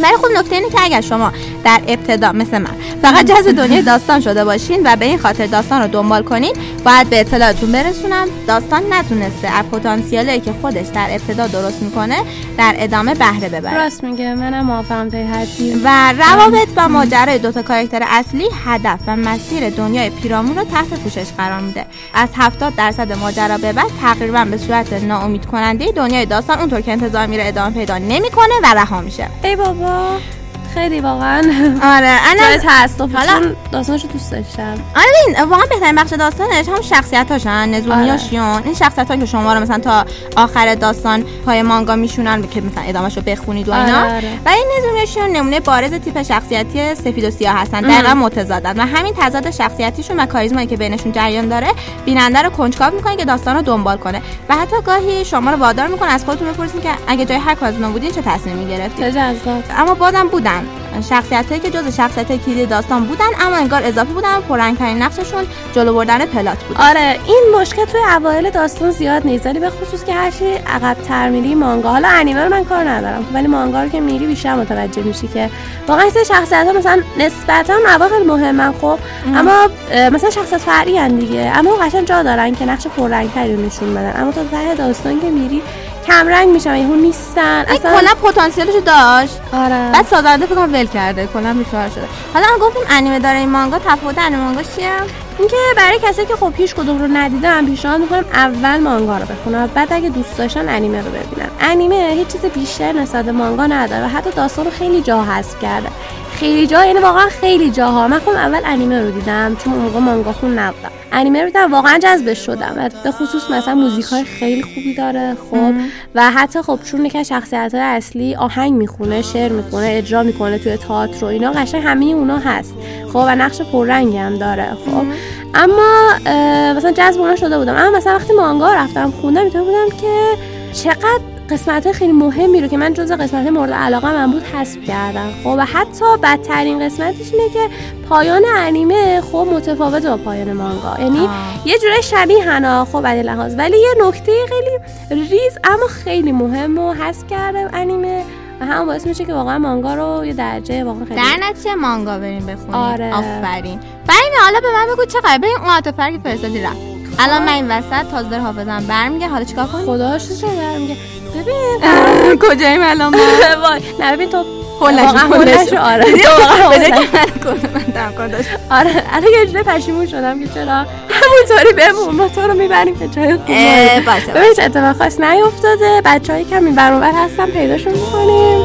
ولی خب نکته اینه که اگر شما در ابتدا مثل من فقط جذب دنیای داستان شده باشین و به این خاطر داستان رو دنبال کنین باید به اطلاعتون برسونم. داستان نتونسته از پتانسیلی که خودش در ابتدا درست می‌کنه در ادامه بهره ببره. راست میگه. منم موافقم تا حدی. و روابط و ماجرای دوتا کاراکتر اصلی هدف و مسیر دنیای پیرامون رو تحت پوشش قرار میده. از 70 درصد ماجرا به بعد تقریبا به صورت ناامید کننده دنیای داستان اونطور که انتظار میره ادامه پیدا نمی‌کنه و رها میشه. ای بابا. Bye. خیلی واقعا آره جای انا تاسف حالا- داستانشو دوست داشتم. آره این واقعا بهترین بخش داستانش هم شخصیتاشن نزومی آره. و شیون این شخصیت که شما رو مثلا تا آخر داستان پای مانگا میشونن که مثلا ادامهشو بخونید و اینا. آره، آره. و این نزومی و شیون نمونه بارز تیپ شخصیتی سفید و سیاه هستن دقیقا متضادن. و همین تضاد شخصیتیشون و کاریزمایی که بینشون جریان داره بیننده رو کنجکاو می‌کنه که داستان رو دنبال کنه. و حتی گاهی شما رو وادار می‌کنه از خودتون بپرسید که اگه جای هر کدوم بودین چه تصمیمی جذاب. اما بازم بودن. شخصیت هایی که جز شخصیت های داستان بودن اما انگار اضافه بودن و پررنگترین نقششون جلو بردن پلات بود. آره این مشکل توی اوایل داستان زیاد نیست ولی به خصوص که هرچی عقب تر میری مانگا. حالا انیمه رو من کار ندارم ولی مانگا رو که میری بیشتر متوجه میشی که واقعا این شخصیت ها مثلا نسبتا مواقع مهمن خب اما مثلا شخصیت فرعی دیگه اما قشنگ جا دارن که نقش پررنگتری نشون بدن. اما تا ته داستان که میری کم رنگ میشن یهو نیستن. این کلا پتانسیلشو داشت. آره. بعد سازنده فکر ول کرده کلا بیکار شده. حالا ما گفتیم انیمه داره این مانگا تفاوت انیمه مانگا چیه؟ اینکه برای کسایی که خب هیچ کدوم رو ندیدن پیشنهاد می‌کنم اول مانگا رو بخونن بعد اگه دوست داشتن انیمه رو ببینن. انیمه هیچ چیز بیشتر نسبت به مانگا نداره و حتی داستان رو خیلی جا حذف کرده. خیلی جا یعنی واقعا خیلی جاها. من خودم اول انیمه رو دیدم چون اون موقع مانگا خون نبودم. انیمه رو دیدم واقعا جذبش شدم. و به خصوص مثلا موزیک های خیلی خوبی داره خب. و حتی خب چون یکی از شخصیت های اصلی آهنگ می‌خونه شعر می‌خونه اجرا می‌کنه توی تئاتر و اینا قشنگ همه اونا هست. خب و نقش پررنگی هم داره خب. اما مثلا جذب اونا شده بودم. اما مثلا وقتی مانگا رفتم خوندم اینطور بودم که چقدر قسمت خیلی مهمی رو که من جز قسمت مورد علاقه من بود حذف کردم. خب و حتی بدترین قسمتش اینه که پایان انیمه خب متفاوت با پایان مانگا. یعنی یه جورای شبیه خب از لحاظ. ولی یه نکته خیلی ریز اما خیلی مهم رو حذف کرده انیمه و هم باعث میشه که واقعا مانگا رو یه درجه واقعا خیلی در نتیجه مانگا بریم بخونیم. آره. آفرین. فهیمه حالا به من بگو چقدر؟ بریم اون عاطفه که فرستادی رفت. الان من این وسط تازه حافظم برمیگه حالا چیکار کنیم؟ خدا شکر دارم میگه ببین. کجاییم الان ما؟ *laughs* وای نه ببین تو نشو. نشو، آره. *laughs* نشو. که من کنم من داشت. آره الان یه جوری پشیمون شدم که چرا همونطوری بمون ما تو رو می‌بریم به جای خوب ببین چه اتفاق خاص نیفتاده. بچه هایی که این برون هستن پیداشون می‌کنیم.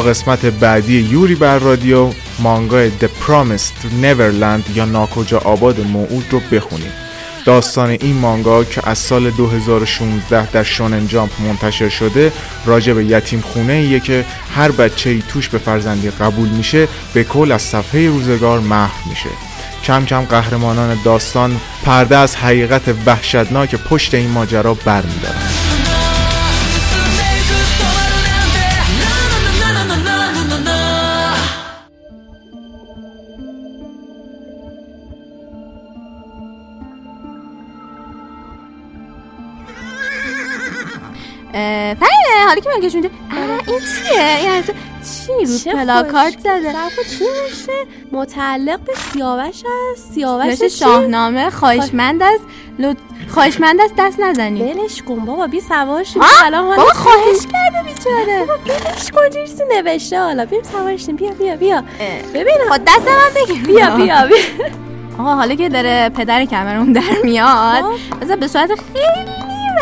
قسمت بعدی یوری بر رادیو مانگای The Promised Neverland یا ناکجا آباد موعود رو بخونید. داستان این مانگا که از سال 2016 در شونن جامپ منتشر شده راجع به یتیم خونه ایه که هر بچه ای توش به فرزندی قبول میشه به کل از صفحه روزگار محو میشه. کم کم قهرمانان داستان پرده از حقیقت وحشتناک پشت این ماجرا برمیدارن. من کشونده این چیه؟ این اصلا چی رو پلاکارد خوش- زده؟ چی میشه؟ متعلق به سیاوش هست. سیاوش؟ شاهنامه خواهشمند است. لط... خواهشمند است دست نزنید ولش کن بابا بی الان حالا بابا خواهش کرده بیچاره. بابا ولش کن چیزی نوشته؟ حالا بیم سوارشیم بیا بیا بیا. ببین. خود دست من بگیر. بیا بیا بیا. آقا حالا که داره پدر کمرون در میاد خب. بذار به صورت خیلی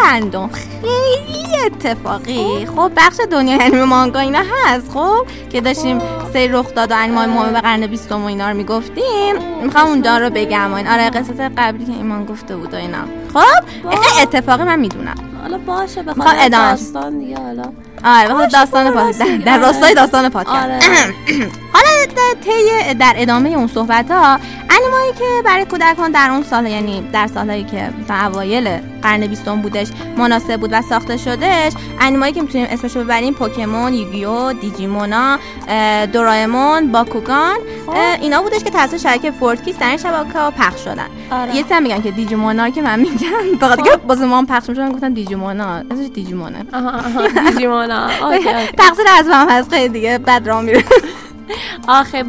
رندوم. خیلی اتفاقی. خب بخش دنیای انیمه مانگا اینا هست خب؟ که داشتیم سری رخ داد و انیمه مهم به قرن بیستم و اینا رو می‌گفتیم. می‌خوام اونجا رو بگم و این آره قصت قبلی که ایمان گفته بود و اینا. خب؟ خیلی اتفاقی من می‌دونم. حالا باشه ادامه. داستان دیگه حالا. آره باشه، داستان راست در, در میگی. راستای داستان پادکست. آره. *clears throat* حالا در طی در ادامه اون صحبت ها انیمایی که برای کودکان در اون سال یعنی در سالهایی که مثلا اوایل قرن بیستم بودش مناسب بود و ساخته شدش انیمایی که می‌تونیم اسمشو ببریم پوکمون یوگیو دیجیمونا دورایمون باکوگان اه، اینا بودش که توسط شبکه 4Kids در این شبکه ها پخش شدن. آره. یه میگن که دیجیمونا رو که من میگم خاطر که واسه ما پخش می‌شدن گفتن دیجیمونا. اسمش دیجیمونه. آها آها دیجیمونا. تقصیر از من هست. خیلی دیگه بد راه میره آخه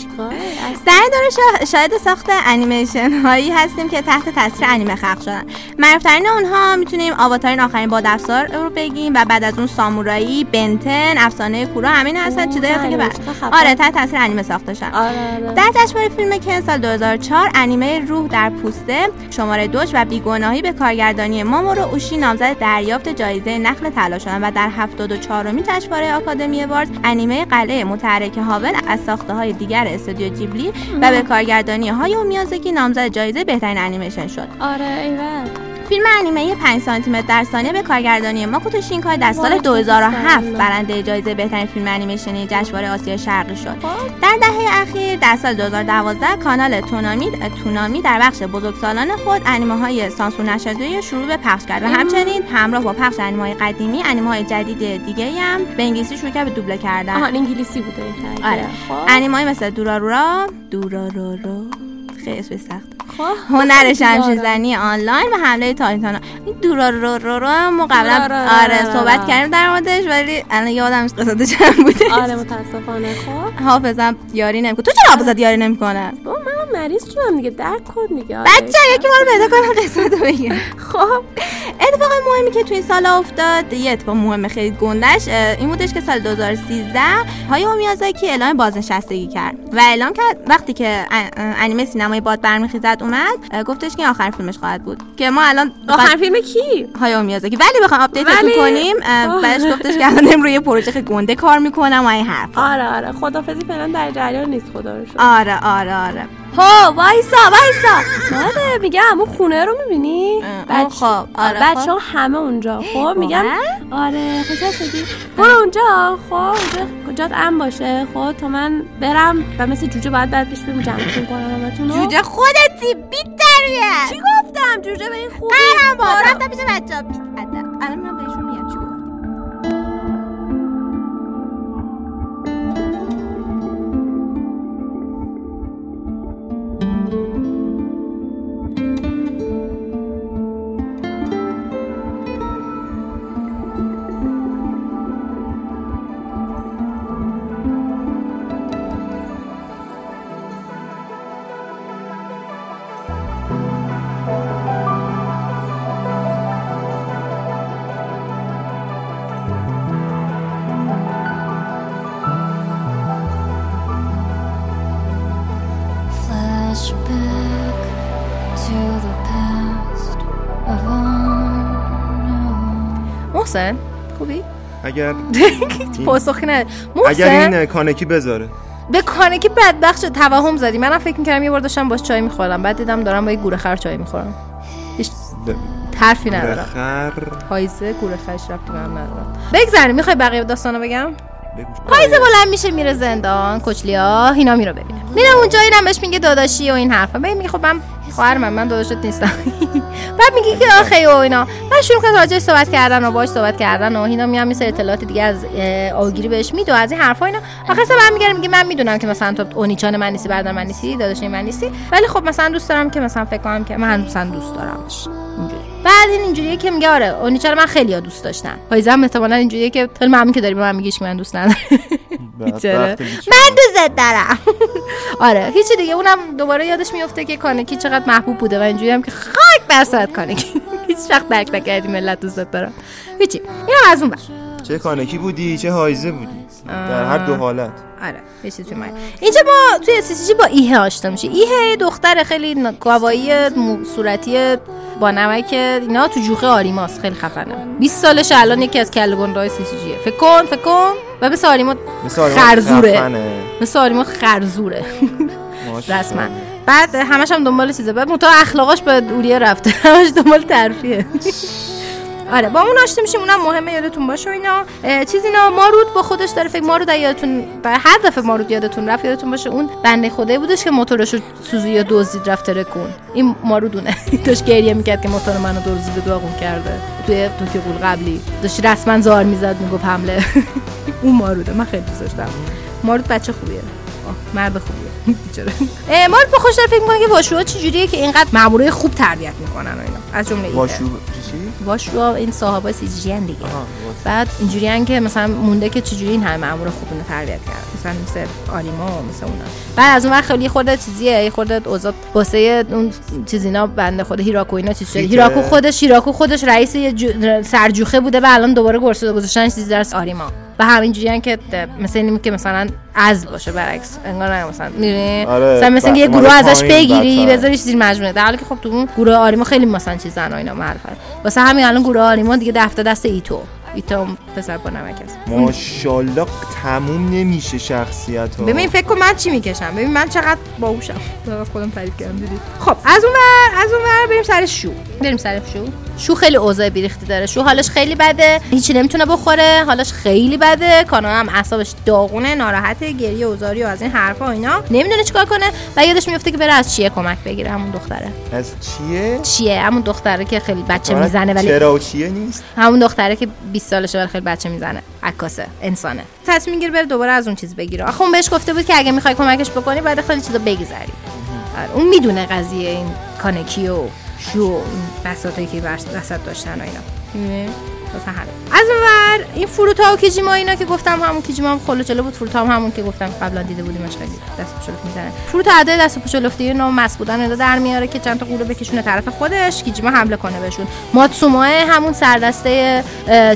چیکاره اصلا در دوره شا- شاهد ساخت انیمیشن هایی هستیم که تحت تاثیر انیمه خلق شدن معروفترین اونها می‌تونیم آواتارین آخرین باد افسار رو بگیم و بعد از اون سامورایی بنتن افسانه کورا همین هستن چیزایی هستن که. بعد خفن. آره تحت تاثیر انیمه ساخته شدن آره آره در جشنواره فیلم کن سال 2004 انیمه روح در پوسته شماره دوش و بیگناهی به کارگردانی مامورو اوشی نامزد دریافت جایزه نخل طلا شدن و در 74 مین جشنواره آکادمی وارز انیمه قلعه متحرک مقابل از ساخته های دیگر استودیو جیبلی و به کارگردانی های میازاکی نامزد جایزه بهترین انیمیشن شد. آره ایول. فیلم انیمه 5 سانتی متر در ثانیه به کارگردانی ماکوتو شینکای در سال 2007 برنده جایزه بهترین فیلم انیمیشنی جشنواره آسیا شرقی شد. در دهه اخیر در سال 2012 کانال تونامی تونامی در بخش بزرگسالان خود انیمه های سانسور نشده شروع به پخش کرد و همچنین همراه با پخش انیمه های قدیمی انیمه های جدید دیگه هم به انگلیسی شروع کرد به دوبله کردن. آها انگلیسی بوده این. آره. خب. انیمه مثل دورارورا دورارورا خیلی اسم سخت. خب. هنر شمشیرزنی آنلاین و حمله تایتانا این دورا رو رو رو ما قبلا آره صحبت. کردیم در موردش ولی الان یادم نیست قصد چند بوده. آره متاسفانه. خب. حافظم یاری نمی‌کنه. تو چرا حافظت یاری نمی‌کنه؟ با من مریض شدم دیگه. درک کن دیگه. آره. بچه یکی ما رو پیدا کنم قسمت رو بگم خب. اتفاق مهمی که تو این سال افتاد یه اتفاق مهم خیلی گندش این بودش که سال 2013 هایو میازاکی اعلام بازنشستگی کرد. و اعلام کرد وقتی که ان- انیمه سینمای باد برمیخیزد اومد گفتش که آخر فیلمش خواهد بود. که ما الان آخر فیلم کی؟ هایو میازاکی. ولی بخوام update ولی- کنیم. بعدش گفتش که الان روی پروژه گنده کار می‌کنم و این حرف آره آره. خدافظی فعلا در جریان نیست خدا آره آره آره. هو وایسا وایسا. آره میگم اون خونه رو می‌بینی؟ اه، خب، آره، بچه خب. همه اونجا. خب میگم واقعا؟ آره خوشحال شدی. برو اونجا. خب اونجا جات ام باشه. خب تا من برم و مثل جوجه باید بعد پیش بریم جمعتون کنم همتون. جوجه خودتی بیت چی گفتم؟ جوجه به این خوبی با خدا. رفتم پیش بچه ها بیت الان میرم بهشون میگم محسن؟ خوبی؟ اگر *laughs* پاسخی نه. اگر محسن این کانکی بذاره. به کانکی بدبخت شد توهم زدی. منم فکر می‌کردم یه بار داشتم باش چای می‌خورم. بعد دیدم دارم با یه گوره خر چای می‌خورم. هیچ حرفی ندارم. خر. پایزه گوره خرش رفتی من ندارم. بگذاریم می‌خوای بقیه داستانو بگم؟ پایزه بلند میشه میره زندان کچلیا هینا میره ببینه. میره اونجا اینم بهش میگه داداشی و این حرفا. میگه خب من خواهر من من داداشت نیستم. *laughs* بعد میگه که آخه و اینا. بعد شروع کنه راجعش صحبت کردن و باش صحبت کردن و هینا میام میسه اطلاعات دیگه از آگیری بهش میده و از این حرفا اینا. آخه اصلا برمیگره میگه من می‌دونم که مثلا تو اونیچان من نیستی بعد من نیستی داداش من نیستی. ولی خب مثلا دوست دارم که مثلا فکر کنم که من مثلا دوست دارمش بعد این اینجوریه که میگه آره اونیچا رو من خیلی دوست داشتم. پایزه هم احتمالاً اینجوریه که خیلی ممنون که داری به من میگیش که من دوست ندارم. بیچاره. من دوست دارم. *laughs* آره هیچی دیگه اونم دوباره یادش میفته که کانکی چقدر محبوب بوده و اینجوری هم که خاک بر سرت کانکی. *laughs* هیچ وقت درک نکردی ملت دوست دارم. هیچی اینم از اون بر چه کانکی بودی چه هایزه بودی؟ در هر دو حالت. آره یه چیزی اومد. اینجا ما توی CCG با ایه آشنا میشه ایه دختر خیلی مو- صورتی با نمک اینا تو جوخه آریماس خیلی خفنه. 20 سالش الان یکی از کله گندای CCG ه فکر کن فکر کن. و مثل آریما خرزوره. مثل آریما خرزوره. رسما بعد همش هم دنبال چیزه. بعد متا اخلاقاش به اوریه رفته. *laughs* همش دنبال ترفیه. آره با اون آشنا میشیم اونم مهمه یادتون باشه اینا. چیز اینا مارود با خودش داره فکر مارود یادتون هر دفعه مارود یادتون رفت یادتون باشه اون بنده خدایی بودش که موتورشو سوزی یا دزدید رفت ترکون این مارودونه. *laughs* داشت گریه می‌کرد که موتور منو دزدید داغون کرده. توی توی قول قبلی. داشت رسما زار می‌زد می‌گفت حمله. *laughs* اون ماروده. من خیلی دوست داشتم مارود بچه خوبیه. مرد خوبیه. *laughs* بیچاره اه، مارود با خوش فکر می‌کنه که واشوها چجوریه که اینقدر مامورای خوب تربیت می‌کنن و اینا. از جمله. واشو چی؟ چی؟ واشوا این صاحبای سیجی ان دیگه بعد اینجوری که مثلا مونده که چجوری این همه مامور خوب اینو تربیت کرد. مثلا مثل آریما و مثل اونا. بعد از اون وقت خیلی خورده چیزیه یه خورده اوضاع واسه اون چیز اینا بنده خود هیراکو اینا چیز شده. هیراکو خودش هیراکو خودش رئیس یه جو- سرجوخه بوده و الان دوباره گرسه گذاشتن چیزی درس آریما و همینجوری که مثل اینی که مثلا عزل باشه برعکس. انگار نه مثلا می‌بینی آره، مثلا مثل اینکه یه ب- مال گروه ازش بگیری. بذاریش زیر مجموعه. در حالی که خب تو اون گروه آریما خیلی مثلا چیزن و اینا معرفت واسه همین الان گروه آریما دیگه دفته دست ایتو. ایتا اون پسر با نمک است ماشاءالله تموم نمیشه شخصیت ها ببین فکر کن من چی می‌کشم؟ ببین من چقدر باهوشم. دارم خودم تعریف کردم دیدی؟ خب از اون ور از اون ور بریم سر شو. بریم سر شو. شو خیلی اوضاع بیریختی داره. شو حالش خیلی بده. هیچی نمی‌تونه بخوره. حالش خیلی بده. کانا هم اعصابش داغونه ناراحته گریه اوزاری و از این حرفا و اینا. نمی‌دونه چیکار کنه. و یادش میفته که بره از چیه کمک بگیره. همون دختره. از چیه؟ چیه؟ همون دختره که خیلی بچه می‌زنه ولی چرا و چیه نیست؟ همون دختره که 20 سالشه ولی خیلی بچه می‌زنه. عکاسه. انسانه. تصمیم می‌گیره بره دوباره از اون چیز بگیره. آخه اون بهش گفته بود که اگه می‌خوای کمکش بکنی باید خیلی چیزا بگذری. آره، اون می‌دونه قضیه این کانکی و شو این بساطایی که وسط داشتن و اینا؟ واسه همین. از اون ور این فروتا و کیجیما اینا که گفتم همون کیجیما هم خلو جلو بود. فروتا هم همون که گفتم قبلا دیده بودیمش خیلی دست پشلفت می‌زنه. فروتا ادای دست پشلفتی نو مس بودن اینا در میاره که چند تا قوله بکشونه طرف خودش کیجیما حمله کنه بهشون. ماتسوماه همون سردسته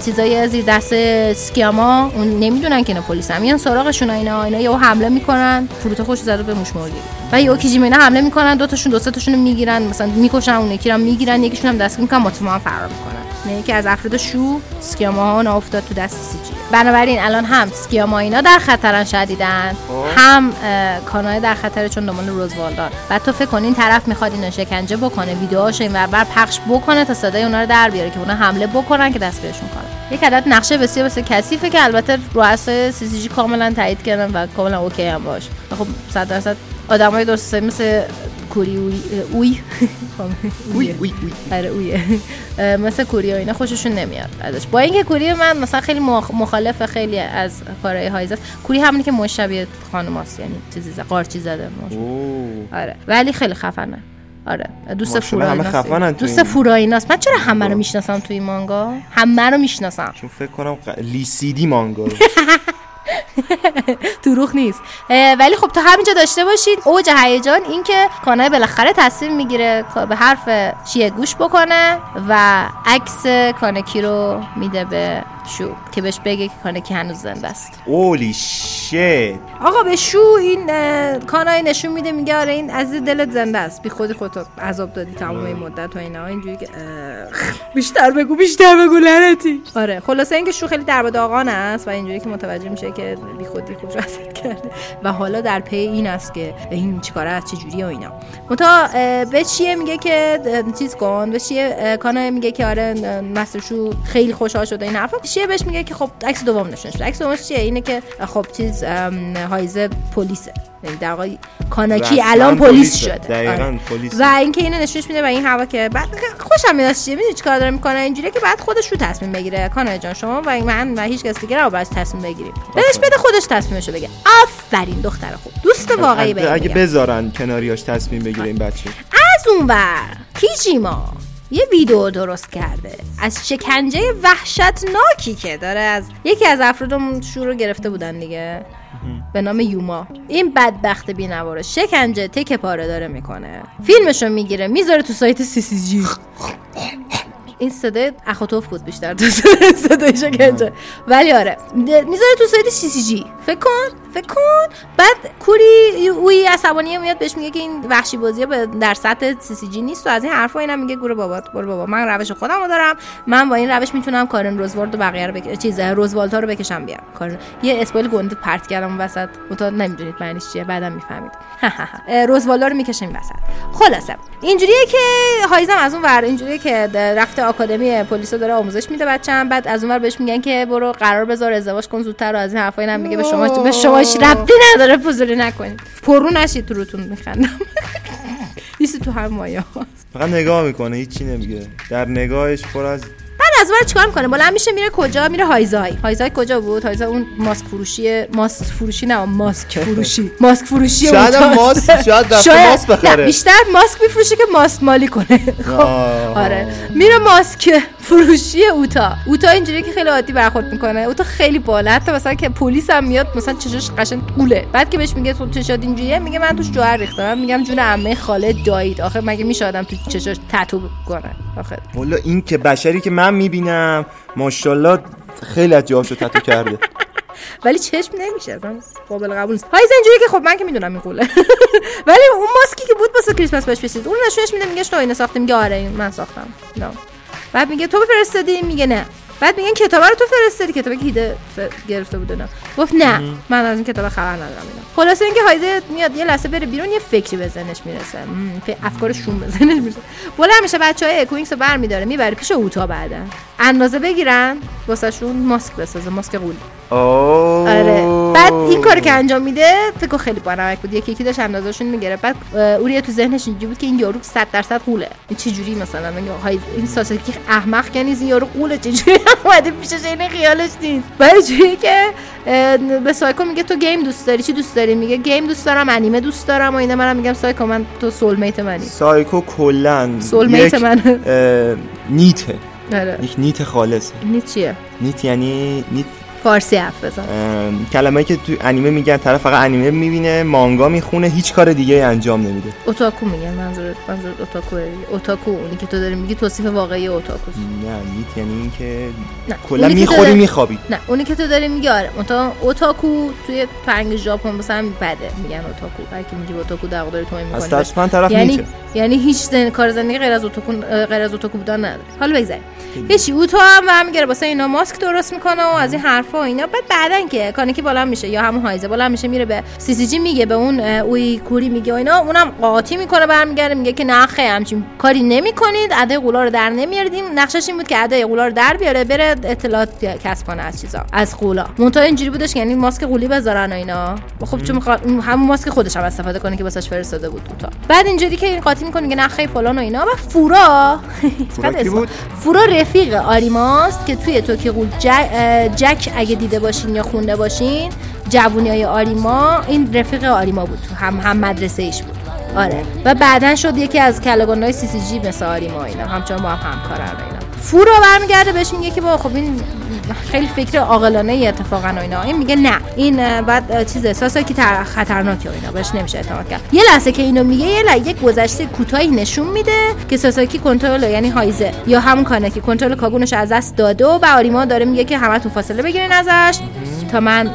چیزای زیر دست سکیاما اون نمی‌دونن که اینا پلیس هم میان سراغشون اینا اینا یهو حمله می‌کنن. فروتا خوش زده به موش مرگی و یهو کیجیما اینا حمله می‌کنن دو تاشون دو سه تاشون می‌گیرن. مثلا می‌کشن اون یکی رو هم می‌گیرن یکیشون هم دستگیر می‌کنن ماتسوما هم فرار می‌کنن. نه یکی از افراد تسکیاما ها افتاد تو دست CCG. بنابراین الان هم تسکیاما اینا در خطرن شدیدن. هم اه، کانای در خطره چون دنبال روزوالدان بعد تو فکر کن این طرف می‌خواد اینو شکنجه بکنه ویدیوهاش این بر پخش بکنه تا صدای اونا رو در بیاره که اونا حمله بکنن که دستگیرشون کنه یک عدد نقشه بسیار بسیار کثیفه که البته رؤسای CCG کاملا تایید کردن و کاملا OK هم باش خب 100 درصد آدمای درست مثل کوری اوی اوی اوی *laughs* اوی آره اویه مثل کوری و اینا خوششون نمیاد ازش. با اینکه کوری من مثلا خیلی مخ- مخالف خیلی از کارهای هایز است. کوری همونی که مشابه خانماست یعنی چیزی زده قارچی زده. آره. ولی خیلی خفنه. آره. دوست تو دوست. فوراییناست من چرا همه رو می‌شناسم توی مانگا؟ همه رو می‌شناسم. چون فکر کنم ق... لیسیدی مانگا *laughs* *laughs* دروغ نیست. ولی خب تا همینجا داشته باشید. اوج هیجان این که کانای بالاخره تصمیم می‌گیره به حرف شیه گوش بکنه و عکس کانکی رو میده به شو که بهش بگه که کانکی هنوز زنده است. اولی شت آقا به شو این کانای نشون میده میگه آره این عزیز دلت زنده است. بی خودی خودت عذاب دادی تمام این مدت و اینا. اینجوری که بیشتر بگو بیشتر بگو لعنتی. آره خلاصه اینکه شو خیلی درب داغان است و اینجوری که متوجه میشه که بی خودی خوش اذیت کرده. و حالا در پی این است که این چیکاره از چه جوری و اینا. متا به چیه میگه که چیز کن به چیه کانای میگه که آره اه، مستر شو خیلی خوشحال شده این حرفا. چیه بهش میگه که خب عکس دوم نشونش بده. عکس دومش چیه؟ اینه که خب چیز هایزه پلیسه. یعنی در واقع کاناکی الان پلیس. شده. دقیقاً آره. پلیس. و اینکه اینو نشونش میده و این هوا که بعد خوشم میاد چیه می‌دونی چیکار داره می‌کنه؟ اینجوریه که بعد خودش رو تصمیم بگیره. کانال جان شما و من و هیچ کس دیگه رو باید تصمیم بگیریم. بهش بده خودش تصمیمشو بگه. آفرین دختر خوب. دوست واقعی اگه, بگه اگه بذارن کناریاش تصمیم بگیره این بچه از اون ور کیجیما یه ویدیو درست کرده. از شکنجه وحشتناکی که داره از یکی از افرادمون رو گرفته بودن دیگه. به نام یوما. این بدبخت بینواره شکنجه تک پاره داره می‌کنه. فیلمشو می‌گیره می‌ذاره تو سایت سی سی جی این صدای اخوتوف بود بیشتر تو صدای شکنجه ولی آره. می‌ذاره تو سایت CCG فکر کن فکر کن. بعد کوری اوی عصبانی میاد بهش میگه که این وحشی بازی به در سطح CCG نیست و از این حرفا اینا میگه گوره بابات برو بابا من روش خودم رو دارم. من با این روش می‌تونم کارن روزوالد و بقیه رو بک... چیز روزوالتا رو بکشم بیارم کارن یه spoil گنده پرت کردم وسط. منتها نمی‌دونید معنیش چیه بعدم می‌فهمید. روزوالدا رو می‌کشیم وسط. خلاصه. اینجوریه که هایزم از اون ور اینجوریه که رفته آکادمی پلیس رو داره آموزش میده بچه‌م بعد از اون ور بهش میگن که برو قرار بذار ازدواج کن زودتر و از این حرفا اینم میگه. به شما به شماش ربطی نداره فضولی نکنید. پرو نشید تو روتون میخندم. *laughs* نیستی تو هر مایه فقط نگاه می‌کنه هیچی نمیگه. در نگاهش پر از از اون چیکار می‌کنه بلند میشه میره کجا؟ میره هایزای. هایزای کجا بود؟ هایزای اون ماسک فروشی ماسک فروشی نه ماسک فروشی. *laughs* ماسک فروشی شاید. ماسک- شاید شاید- ماسک بخره. نه، بیشتر ماسک میفروشه که ماسک مالی کنه. خب. آره. میره ماسک. فروشی اوتا. اوتا اینجوری که خیلی عادی برخورد می‌کنه. اوتا خیلی بالا حتی مثلا که پلیس هم میاد مثلا چشش قشنگ قوله بعد که بهش میگه تو چشات اینجوریه میگه من توش جوهر ریختم. من میگم جون عمه خاله دایید. آخه مگه میشه آدم تو چشاش تتو کنه؟ آخه. والا این که بشری که من می‌بینم ماشاءالله خیلی از جاهاشو تتو کرده. *laughs* ولی چشم نمیشه اصلا قابل قبول نیست. هایز اینجوری که خب من که می‌دونم این قوله. *laughs* ولی اون ماسکی که بود واسه کریسمس بهش بشید اون نشونش میده میگه تو اینو ساخته. میگه آره این من ساختم. نه. بعد میگه تو فرستادی میگه نه. بعد میگن کتاب رو تو فرستادی. کتابی که هیده ف- گرفته بود اینا. گفت نه من از این کتاب خبر ندارم اینا. خلاصه اینکه هایزه میاد یه لحظه بره بیرون یه فکری به ذهنش می‌رسه. مم، ف- افکارشون به ذهنش می‌رسه. بلند میشه بچه های کوینگس رو برمیداره می‌بره پیش اوتا بعدا. اندازه بگیرن واسهشون ماسک بسازه ماسک قول آره. بعد این کارو که انجام میده فکر خیلی بانمک بود. یکی یکی داشت اندازه‌شون می‌گرفت. بعد اه، اوریه تو ذهنش اینجوری بود که این یارو 100 درصد قوله این چه جوری مثلا؟ این ساسکی احمق که نیست این یارو غوله چه جوری اومده پیشش این خیالش نیست. بعد جوری که به سایکو میگه تو game دوست داری؟ چی دوست داری؟ میگه game دوست دارم انیمه دوست دارم و اینا. منم میگم سایکو من تو soulmate منی. سایکو کلا soulmate یک، من NEET ه. آره. یک NEET خالصه. NEET چیه؟ NEET یعنی NEET فارسی حرف بزن کلمه که تو انیمه میگن طرف فقط انیمه می‌بینه مانگا می‌خونه هیچ کار دیگه انجام نمیده. اوتاکو میگن منظور منظور اوتاکو اوتاکو اونی که تو داری میگی توصیف واقعی اوتاکوست نه NEET یعنی اینکه کلا تو می‌خوری میخوابی. نه اونی که تو داری میگی آره. منتها اوتاکو توی فرنگ ژاپن مثلا بده میگن اوتاکو. هر کی میگه اوتاکو در واقع دست من طرف یعنی یعنی هیچ زن... کار زندگی غیر از اوتاکو غیر از اوتاکو بودن نداره. حالا بگذاریم. هیچی اوتا هم برمیگرده واسه اینا ماسک درست می‌کنه و از این حرفا و اینا. بعد بعدن که کانکی بلند میشه یا همون هایزه بلند میشه میره به CCG میگه به اون اوی کوری میگه و اینا. اونم قاطی می‌کنه برمیگره میگه که نه خیر همچین کاری نمی‌کنید. ادای غولا رو در نمیاریم نقشش این بود که ادای غولا رو در بیاره بره اطلاعات کسب کنه از چیزا از غولا. منتها اینجوری بودش یعنی ماسک قولی بذارن و اینا. خب چون همون ماسک خودش هم استفاده کنه که واسش فرستاده بود اوتا بعد اینجوری که این قاطی می‌کنه نه خیر فلان و اینا. و فورا فورا *laughs* بود؟ رفیق آریماست که توی توکی قول جک اگه دیده باشین یا خونده باشین جوونی های آریما این رفیق آریما بود تو هم هم مدرسه ایش بود. آره. و بعدا شد یکی از کلاگان های سی سی جی مثل آریما اینا. همچنان با هم و اینا. فورا برمیگرده بهش میگه که با خب این خیلی فکر عاقلانه ای اتفاقا و اینا. این میگه نه. این بعد چیز احساسه که خطرناکه و اینا. بهش نمیشه اعتماد کرد. یه لحظه که اینو میگه یه لحظه گذشته کوتاهی نشون میده که ساساکی کنترل یعنی هایزه یا همون کانکی کنترل کاگونش از دست داده و آریما داره میگه که همتون فاصله بگیرین ازش. تا من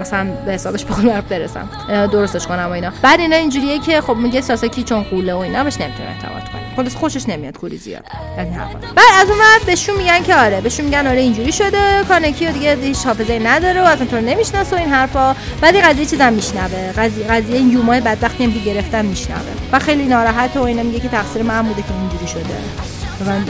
مثلا به حسابش به قول برسم. درستش کنم و اینا. بعد اینا اینجوریه که خب میگه ساساکی چون قوله و اینا بهش نمی‌تونه اعتماد کنه. خودش خوشش نمیاد کوری زیاد. این حرفا. بعد از اون بعد بهشون میگن که آره بهشون میگن آره اینجوری شده. کانکی و دیگه هیچ حافظه نداره و اصلا تو نمی‌شناسه این حرفا. بعد این قضیه چیزام میشنوه. قضیه قضیه این یومای هم که گرفتن میشنوه. و خیلی ناراحت و اینا میگه که تقصیر من بوده که اینجوری شده. من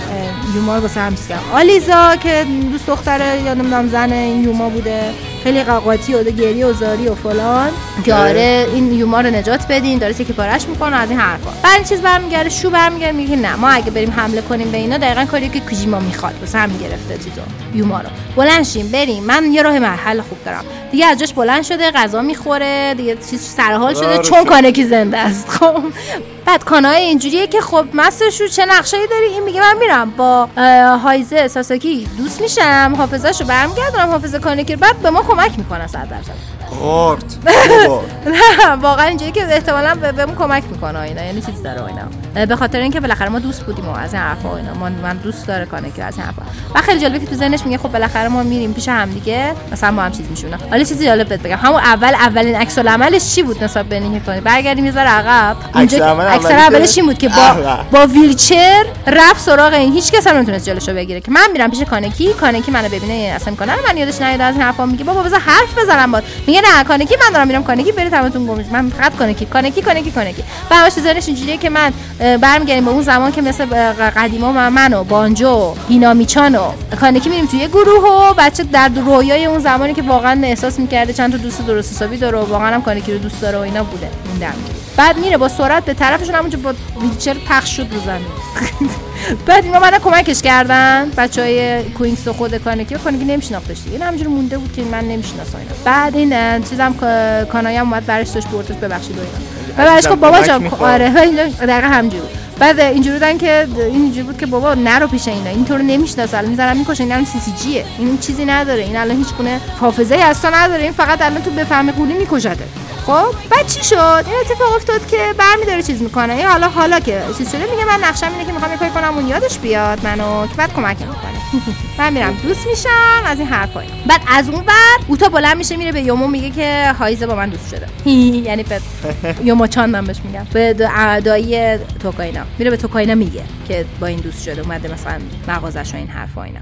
یوما واسه هم آلیزا که دوست دختره یا نمی‌دونم زن این یوما بوده. خیلی قاقاتی و گریه و زاری و فلان. که آره این یوما رو نجات بدین داره که پارش می‌کنه از این حرفا. بعد این چیز برمیگرده شو برمیگرده میگه نه ما اگه بریم حمله کنیم به اینا دقیقا کاری که کوجیما می‌خواد واسه هم گرفته چیزو یوما رو. بلند شیم بریم. من یه راه مرحله خوب دارم. دیگه از جاش بلند شده غذا می‌خوره دیگه چیز سرحال شده. آره، چون شد. کانکی زنده است خب. بعد کانای اینجوریه که خب مسترشو چه نقشه‌ای داری؟ این میگه من میرم با هایزه ساساکی. دوست میشم حافظه‌شو برمیگردونم حافظه کانکی رو، بعد به ما کمک می‌کنه صد درصد. بابا. *laughs* نه واقعا اینجوری که احتمالاً به- بهمون کمک می‌کنه اینا یعنی چیز داره اینا. به خاطر اینکه بالاخره ما دوست بودیم و از این حرفا اینا. من, من دوست داره کانکی از این حرفا و خیلی جالبه که تو ذهنش میگه خب بالاخره ما میریم پیش هم دیگه مثلا با هم چیز میشونه. حالا چیزی جالب بهت بگم. همون اول اولین عکس العملش چی بود نسبت به اینکه کنی؟ برگردیم یه ذره عقب. اینجا که- عکس اولش که- این بود که با. با ویلچر رفت سراغ این. هیچ کس هم نمی‌تونست جلوشو بگیره که من میرم پیش کانکی کانکی منو ببینه؟ اصلا می‌کنه من یادش نیاد از این حرفا میگه. بابا بذار حرف بزنم باد. میگه نه کانکی من دارم میرم کانکی برید همتون گم شید. من فقط کانکی کانکی کانکی کانکی. و اینجوریه که من برمیگردیم به اون زمان که مثل قدیما من من و بانجو هینامیچان و کانکی میریم توی گروه و بچه در رویای اون زمانی که واقعا احساس می‌کرده چند تا دوست درست حسابی داره و واقعا هم کانکی رو دوست داره و اینا بوده. اون دم بعد میره با سرعت به طرفشون همونجا با ویلچر پخش شد رو زمین. *laughs* بعد اینا من کمکش کردن. بچه های کوینکس و خود کانکی کانکی نمیشناختش دیگه. این همجور مونده بود که من نمی‌شناسم اینا. بعد این چیزم کانایی هم اومد برش داشت بردش ببخشید و اینا. برش گفت بابا جان می‌خوام. آره اینا دقیقا همجور. بعد اینجوری بودن که این اینجوری بود که بابا نرو پیش اینا. این تو رو نمی‌شناسه. الان می‌ذارم می‌کشه. این الان سی سی جیه این چیزی نداره. این الان هیچ گونه حافظه ای تو نداره. این فقط الان تو بفهمی قولی میکشته. خب بعد چی شد؟ این اتفاق افتاد که برمیداره چیز می‌کنه. این حالا حالا که چیز شده میگه من نقشم اینه که می‌خوام یه کاری کنم اون یادش بیاد منو که بعد کمک می‌کنه. من میرم دوست میشم از این حرفا بعد از اون بعد اوتا بلند میشه میره به یومو میگه که هایزه با من دوست شده. *laughs* یعنی به یومو چان من بهش میگم. به دا- دایی توکاینا. میره به توکاینا میگه که با این دوست شده اومده مثلا مغازش و این حرفا اینا.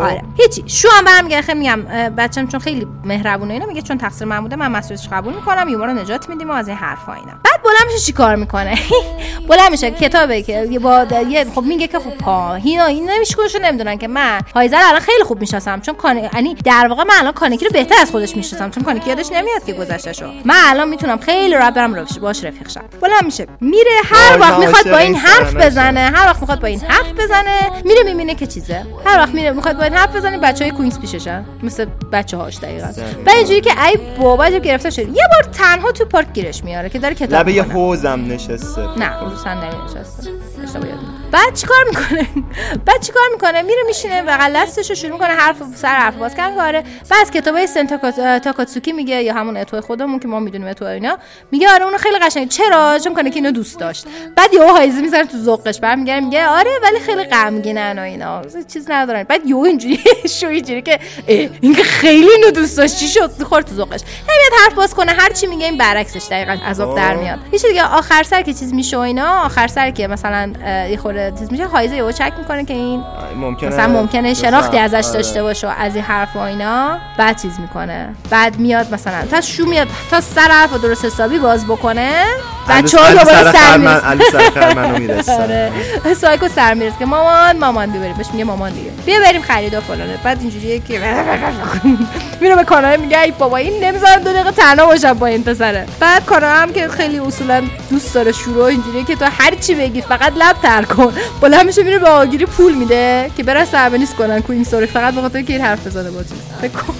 آره. هیچی. شو هم برمیگرده خیلی میگم اه، بچه‌م چون خیلی مهربونه اینا میگه چون تقصیر من بوده من مسئولیتش قبول می‌کنم یوما رو نجات میدیم و از این حرفا اینا. بعد بلند میشه چیکار می‌کنه؟ *laughs* بلند میشه کتابه که با یه خب میگه که خب ها اینا این نمیشکونشو نمی‌دونن که من هایزر الان خیلی خوب می‌شناسم چون کان... یعنی در واقع من الان کانکی رو بهتر از خودش می‌شناسم چون کانکی یادش نمیاد که گذشتهشو. من الان می‌تونم خیلی راحت برم رفش باش رفیق شم. بلند میشه. میره هر وقت می‌خواد با این حرف بزنه هر وقت می‌خواد با این حرف بزنه میره می‌بینه که چیزه. هر وقت میره. می‌خواد با این حرف بزنه بچهای کوینز پیششن مثل بچه هاش دقیقا و اینجوری که ای بابا گرفته شد. یه بار تنها تو پارک گیرش میاره که داره کتاب لبه یه. حوزم نشسته. نه رو صندلی نشسته. اشتباه. بعد چیکار می‌کنه؟ *laughs* بعد چیکار می‌کنه؟ میره میشینه بغل دستش رو شروع می‌کنه حرف سر حرف باز کردن. کاره بعد کتابای سن تاکا- تاکاتسوکی میگه یا همون اتو خودمون که ما می‌دونیم اتو اینا میگه آره اونو خیلی قشنگه چرا؟ چون کنه که اینو دوست داشت. بعد یهو هایزه می‌ذاره تو ذوقش. برمیگره میگه آره ولی خیلی غمگینن و اینا. چیز ندارن. بعد یهو اینجوری *laughs* شو اینجوری که این خیلی اینو دوست داشت چی شد؟ خورد تو ذوقش. نمیاد حرف باز کنه هر چی میگه این برعکسش دقیقاً عذاب در میاد. یه دیگه آخر سر که چیز میشه و اینا آخر سر که مثلا یه خورده چیز میشه هایزه یهو چک می‌کنه که این ممکنه مثلا ممکنه شناختی بزن. ازش آره. داشته باشه و از این حرف و اینا بعد چیز می‌کنه. بعد میاد مثلا تا شو میاد تا سر حرف رو درست حسابی باز بکنه بچه ها علی دوباره سر می‌رسه. *laughs* آره. سایکو سر می‌رسه که مامان مامان بیا بریم بهش میگه مامان دیگه. بیا بریم خرید و فلانه. بعد اینجوریه که میره به کانال میگه ای بابا این نمی‌ذارم دو دقیقه تنها باشم با این پسره. بعد کانال هم که خیلی اصولا دوست داره شروع اینجوریه که تو هر چی بگی فقط لب تر کن. بلند میشه میره به آگیری پول میده که برن سربنیس کنن کوین سوری فقط بخاطر که این حرف بزنه با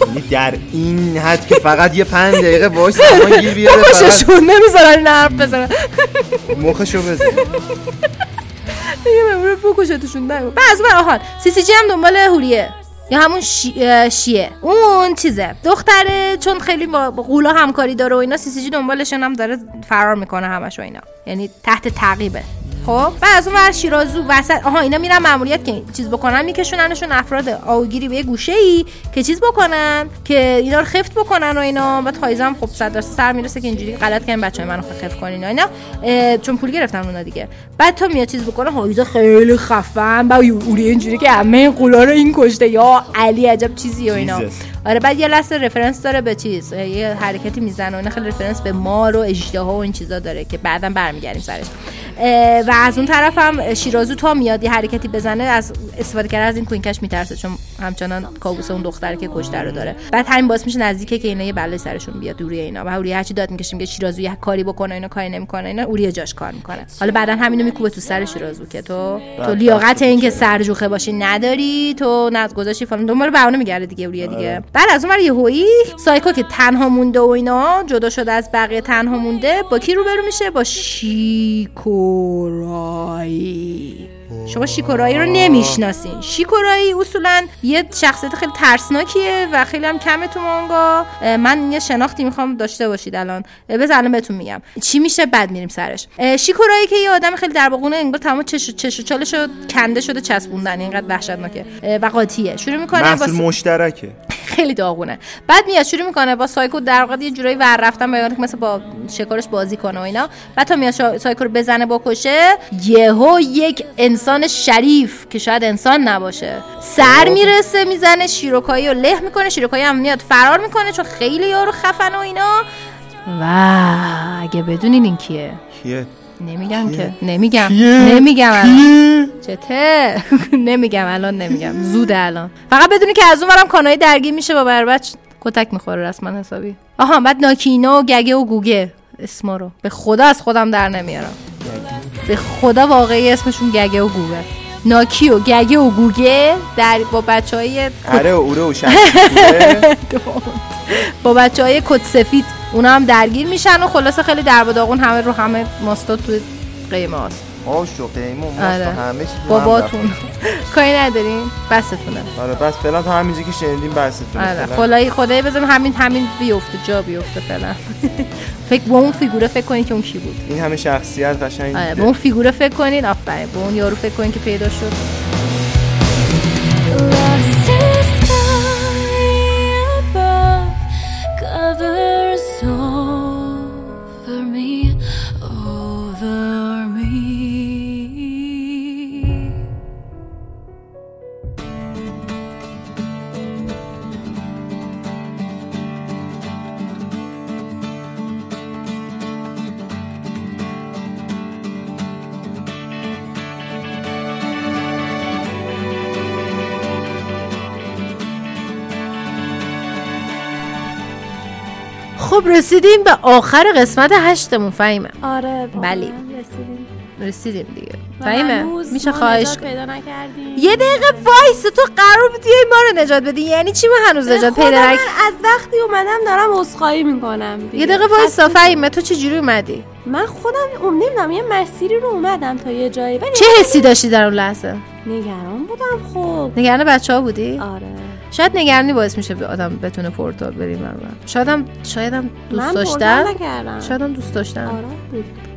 یعنی در این حد که فقط یه پنج دقیقه باش زمان گیر بیاره فقط نمی‌ذارن این حرف بزنن. مخشو بزن. دیگه بمونه بکشتشون از اون آهان سی سی جی هم دنبال هوریه یا همون شیه. اون چیزه. دختره چون خیلی با قولا همکاری داره و اینا سی سی جی دنبالشون هم داره فرار می‌کنه همش و اینا. یعنی تحت تعقیبه. خب بعد از اون ور شیرازو وسط آها اینا میرن ماموریت که چیز بکنن میکشوننشون افراد آوگیری به گوشه ای که چیز بکنن که اینا رو خفت بکنن و اینا. بعد هایزه هم خب صد سر می‌رسه که اینجوری غلط کردن بچه‌های منو خفت کنین اینا. چون پول گرفتن اونا دیگه. بعد تو میاد چیز بکنه هایزه خیلی خفن اوری اینجوری که همه قولا رو این کشته. یا علی عجب چیزی و اینا. آره بعد یه لحظه رفرنس داره به چیز یه حرکتی می‌زنه و اینا خیلی رفرنس به مار و اژدها و این چیزا داره که بعدا برمیگردیم سرش. و از اون طرف هم شیرازو تا میاد یه حرکتی بزنه از استفاده کردن از این کوینکش میترسه چون همچنان کابوس اون دختره که کشته رو داره. بعد همین باعث میشه نزدیکه که اینا یه بلای سرشون بیاد دوری اینا. و اوریه هرچی داد می‌کشیم که شیرازو یه کاری بکنه اینا کاری نمی‌کنه اینا اوریه جاش کار می‌کنه. حالا بعدا همینو میکوبه تو سر شیرازو که تو تو لیاقت این که سرجوخه باشی نداری تو نز گذاشتی فلان. دنبال بهونه میگرده دیگه اوریه دیگه. بعد از اون ور یهویی سایکو که تنها مونده و اینا جدا شده از بقیه تنها مونده با کی روبرو میشه؟ با شیکورایی. شما شیکورایی رو نمی‌شناسین. شیکورایی اصولا یه شخصیت خیلی ترسناکیه و خیلی هم کمه تو مانگا. من یه شناختی می‌خوام داشته باشید الان. بذار الان بهتون میگم. چی میشه؟ بعد میریم سرش. شیکورایی که یه آدم خیلی درباغونه انگار تمام چش چش و چالش کنده شده چسبوندن. اینقدر وحشتناکه. و قاطیه. شروع می‌کنه با مشترکه. خیلی داغونه. بعد میاد شروع می‌کنه با سایکو در واقع یه جورایی ور رفتن به مثل با شکارش بازی کنه و اینا. بعد تا میاد شا- سایکو رو بزنه بکشه یهو یک انسان شریف که شاید انسان نباشه. سر می‌رسه می‌زنه شیروکایی رو له می‌کنه شیروکایی هم میاد فرار می‌کنه چون خیلی یارو خفن و اینا. و اگه بدونین این کیه. کیه؟ نمیگم که. نمیگم؟ نمیگم الان. چته؟ *laughs* نمیگم الان نمیگم. زود الان. فقط بدونی که از اون ورم کانایی درگیر میشه با بربچ کتک می‌خوره رسما حسابی. آها بعد ناکینا و گگه و گوگه. اسما رو. به خدا از خودم در نمیارم. به خدا واقعی اسمشون گگه و گوگه. ناکی و گگه و گوگه در با بچه های اره و اوره و *laughs* *laughs* با بچه های کت سفید. اونا هم درگیر میشن و خلاصه خیلی در و داغون همه رو همه ماستا توی قیمه هست آش و آره. ماست و همه چیز رو هم باباتون. *laughs* کاری ندارین بستتونه. آره بس فعلا تا همینجا که شنیدیم بستتون آره خدایی خدایی بذاریم همین همین بیفته جا بیفته فعلا. *laughs* فکر به اون فیگوره فکر کنید که اون کی بود. این همه شخصیت قشنگ آره به اون فیگوره فکر کنید آفرین. به اون یارو فکر کنید که پیدا شد. رسیدیم به آخر قسمت هشتمون فهیمه. آره بله. رسیدیم. رسیدیم دیگه. فهیمه میشه خواهش پیدا نکردیم. یه دقیقه وایس تو قرار بود بیای ما رو نجات بدی. یعنی چی ما هنوز نجات پیدا من نک از وقتی اومدم دارم عذرخواهی می‌کنم یه دقیقه وایس فهیمه تو چه جوری اومدی؟ من خودم نمی‌دونم یه مسیری رو اومدم تا یه جایی چه حسی داشتی در اون لحظه؟ نگران بودم خب. نگران بچه ها بودی؟ آره. شاید نگرانی باعث میشه به آدم بتونه پورتال بریم من شایدم شایدم دوست داشتن شایدم دوست داشتن. آره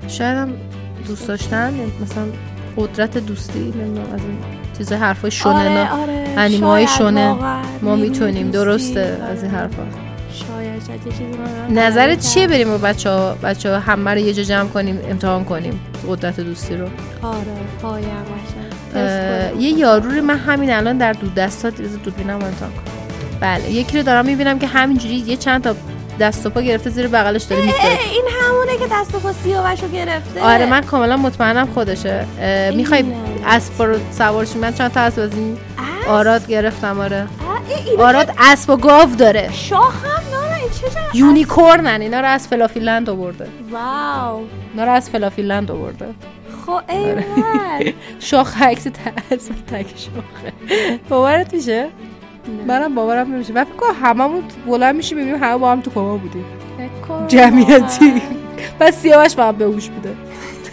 شایدم دوست داشتن یعنی مثلا قدرت دوستی نمی‌دونم از این چیزای حرفای شونه آره آره. انیمه های شاید شونه. ما می‌تونیم. درسته آره. از این حرفا. شاید نظرت چیه بریم با بچه ها بچه ها همه رو یه جا جمع کنیم امتحان کنیم قدرت دوستی رو؟ آره پایم یه یارو رو من همین الان در دو دستات دوربینم امتحان بله یکی رو دارم می‌بینم که همینجوری یه چند تا دست و پا گرفته زیر بغلش داره اه، این همونه که دست و پا سیاوشو گرفته. آره من کاملا مطمئنم خودشه. می‌خوای. اسب رو سوار؟ من چند تا اسب از این؟ آراد گرفتم آره. آراد اسب و گاو داره. شاخ هم داره چه unicorn ن اینا رو از Fluffyland آورده. wow. اینا رو از فلافیلند آورده. خب ایول *laughs* شاخ عکس اسب تک شاخه. باورت میشه؟ منم باورم نمیشه. من فکر کنم هممون بلند میشیم ببینیم همه با هم تو کما بودیم. جمعیتی. بس *laughs* سیاوش با هم بهوش بوده.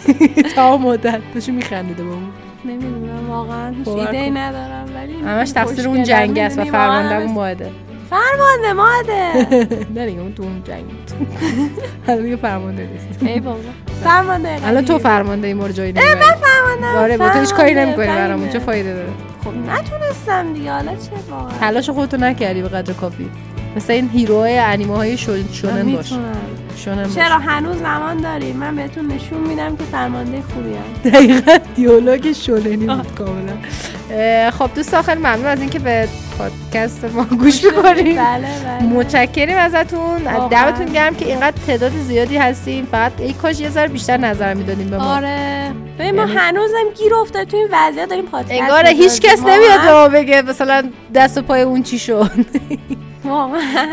*laughs* تا مدت. داشو میخندیده با اون. نمی‌دونم واقعا هیچ ایده. ندارم ولی همش تقصیر اون. جنگ است و می‌دونی واقعا فرمانده ماده. *laughs* نه دیگه اون تو اون جنگ بود. *laughs* الان دیگه فرمانده نیست. ای بابا. فرمانده *laughs* الان تو. فرمانده ای ما رو جایی نمی‌بری من فرمانده آره با تو هیچ کاری نمی‌کنی برامون. چه فایده داره؟ خب نتونستم دیگه. حالا چه واقعا تلاش خودتو نکردی به قدر کافی. مثل این هیروهای انیمه های شون- شونن باش. شونن چرا هنوز زمان داریم؟ من بهتون نشون میدم که فرمانده خوبی هم دقیقا دیالوگ شوننی بود کاملا. خب دوستان خیلی ممنون از اینکه به پادکست ما گوش می‌کنیم بله بله. متشکریم ازتون. واقعا. دمتون گرم که اینقدر تعداد زیادی هستیم. فقط ای کاش یه ذره بیشتر نظر می‌دادیم به ما. آره. ببین ما یعنی- هنوزم گیر افتاد تو این وضعیت داریم پادکست انگار هیچ کس. نمیاد به. ما بگه مثلا دست و پای اون چی شد.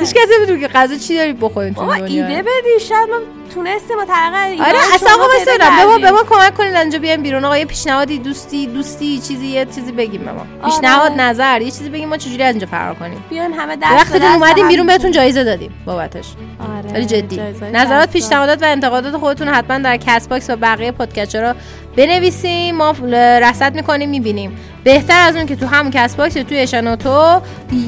هیچ کس نمی‌دونه که غذا چی داری بخورین تو دنیا. ایده بدی شاید ما تونستیم ما تقریبا آره اصلا به ما به ما کمک کنین اینجا بیایم بیرون. آقا یه پیشنهادی دوستی دوستی چیزی یه چیزی بگیم به ما آره. پیشنهاد نظر یه چیزی بگیم ما چجوری از اینجا فرار کنیم. بیاین همه دست وقتی اومدیم بیرون بهتون. جایزه دادیم بابتش. آره ولی جدی. نظرات. پیشنهادات و انتقادات خودتون حتما در Castbox و بقیه podcaster ها بنویسیم ما رصد می‌کنیم می‌بینیم بهتر از اون که تو همون Castbox توی اشانوتو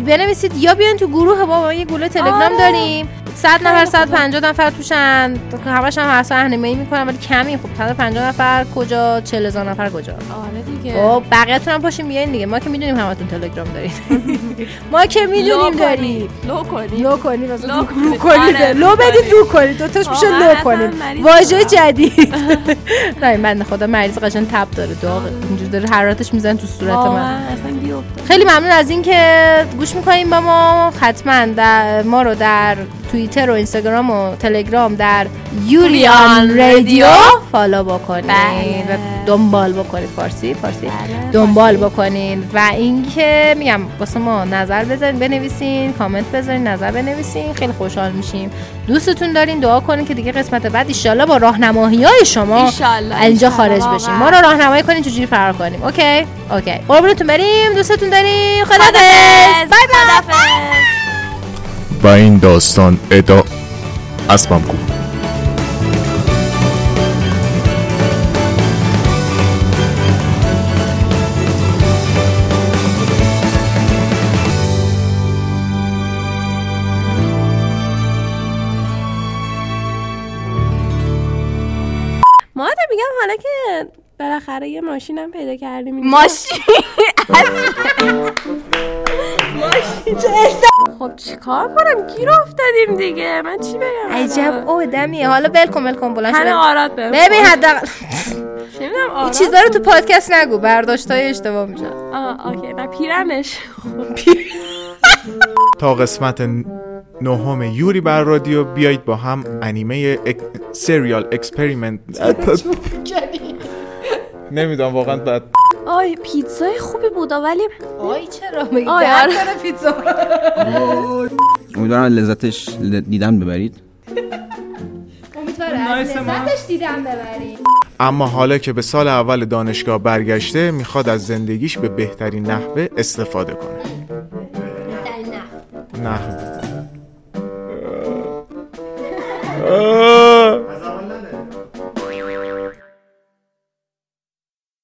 بنویسید یا بیاین تو گروه با ما یه گروه تلگرام آره. داریم 100 نفر خیلی 150 نفر توشن. همش هم هر راهنمایی می‌کنن ولی کمی. خب 150 نفر کجا 40 هزار نفر کجا؟ آره دیگه. خب بقیه‌تون هم پاشین بیاین دیگه. ما که می‌دونیم همتون تلگرام دارین *laughs* ما که می‌دونیم لو کنی لو کنی لو کنی واسه لو کنید. کنید. آره، لو لو بدید کنید. رو کنید. دوتاش میشه واقعا لو کنید واژه. جدید. *laughs* نه بنده خدا مریض قشنگ تب داره. داغ اینجوری داره حرارتش می‌زنه تو صورت من. خیلی ممنون از اینکه گوش می‌کنیم با ما. حتما ما رو در توییتر و اینستاگرام و تلگرام در یوریان رادیو. فالو بکنید بله. و دنبال بکنید فارسی فارسی. بله، دنبال بکنین. و اینکه میگم واسه ما نظر بذارین بنویسین کامنت بذارین نظر بنویسین. خیلی خوشحال میشیم. دوستتون دارین دعا کنین که دیگه قسمت بعد ایشالله با راهنمایی های شما اینجا خارج بشیم. ما رو راهنمایی کنین چجوری فرار کنیم. اوکی؟ اوکی. قربونتون بریم. دوستتون داریم. خدا خدافظ. بای بای. و این داستان ادا اسبم کو میگم حالا که بالاخره یه ماشینم پیدا کردیم. ماشین *laughs* خب چیکار کنم؟ گیر افتادیم دیگه. من چی بگم عجب آدمیه حالا ول کن ول کن بلند همه شو آراد بهم ببین حداقل. این چیزا رو تو پادکست نگو. برداشتای اشتباه میشن آه اوکی. من پیرمش. *laughs* تا قسمت نهم یوری بر رادیو بیایید با هم انیمه. سریال اکسپریمنت. نمی‌دونم واقعا بعد آی پیتزای خوبی بود ولی آی چرا میگی؟ آره. پیتزا. *laughs* امیدوارم لذتش دیدن ببرید. از لذتش دیدم ببری اما حالا که به سال اول دانشگاه برگشته می‌خواد از زندگیش به بهترین نحوه استفاده کنه. نحوه *laughs* *laughs*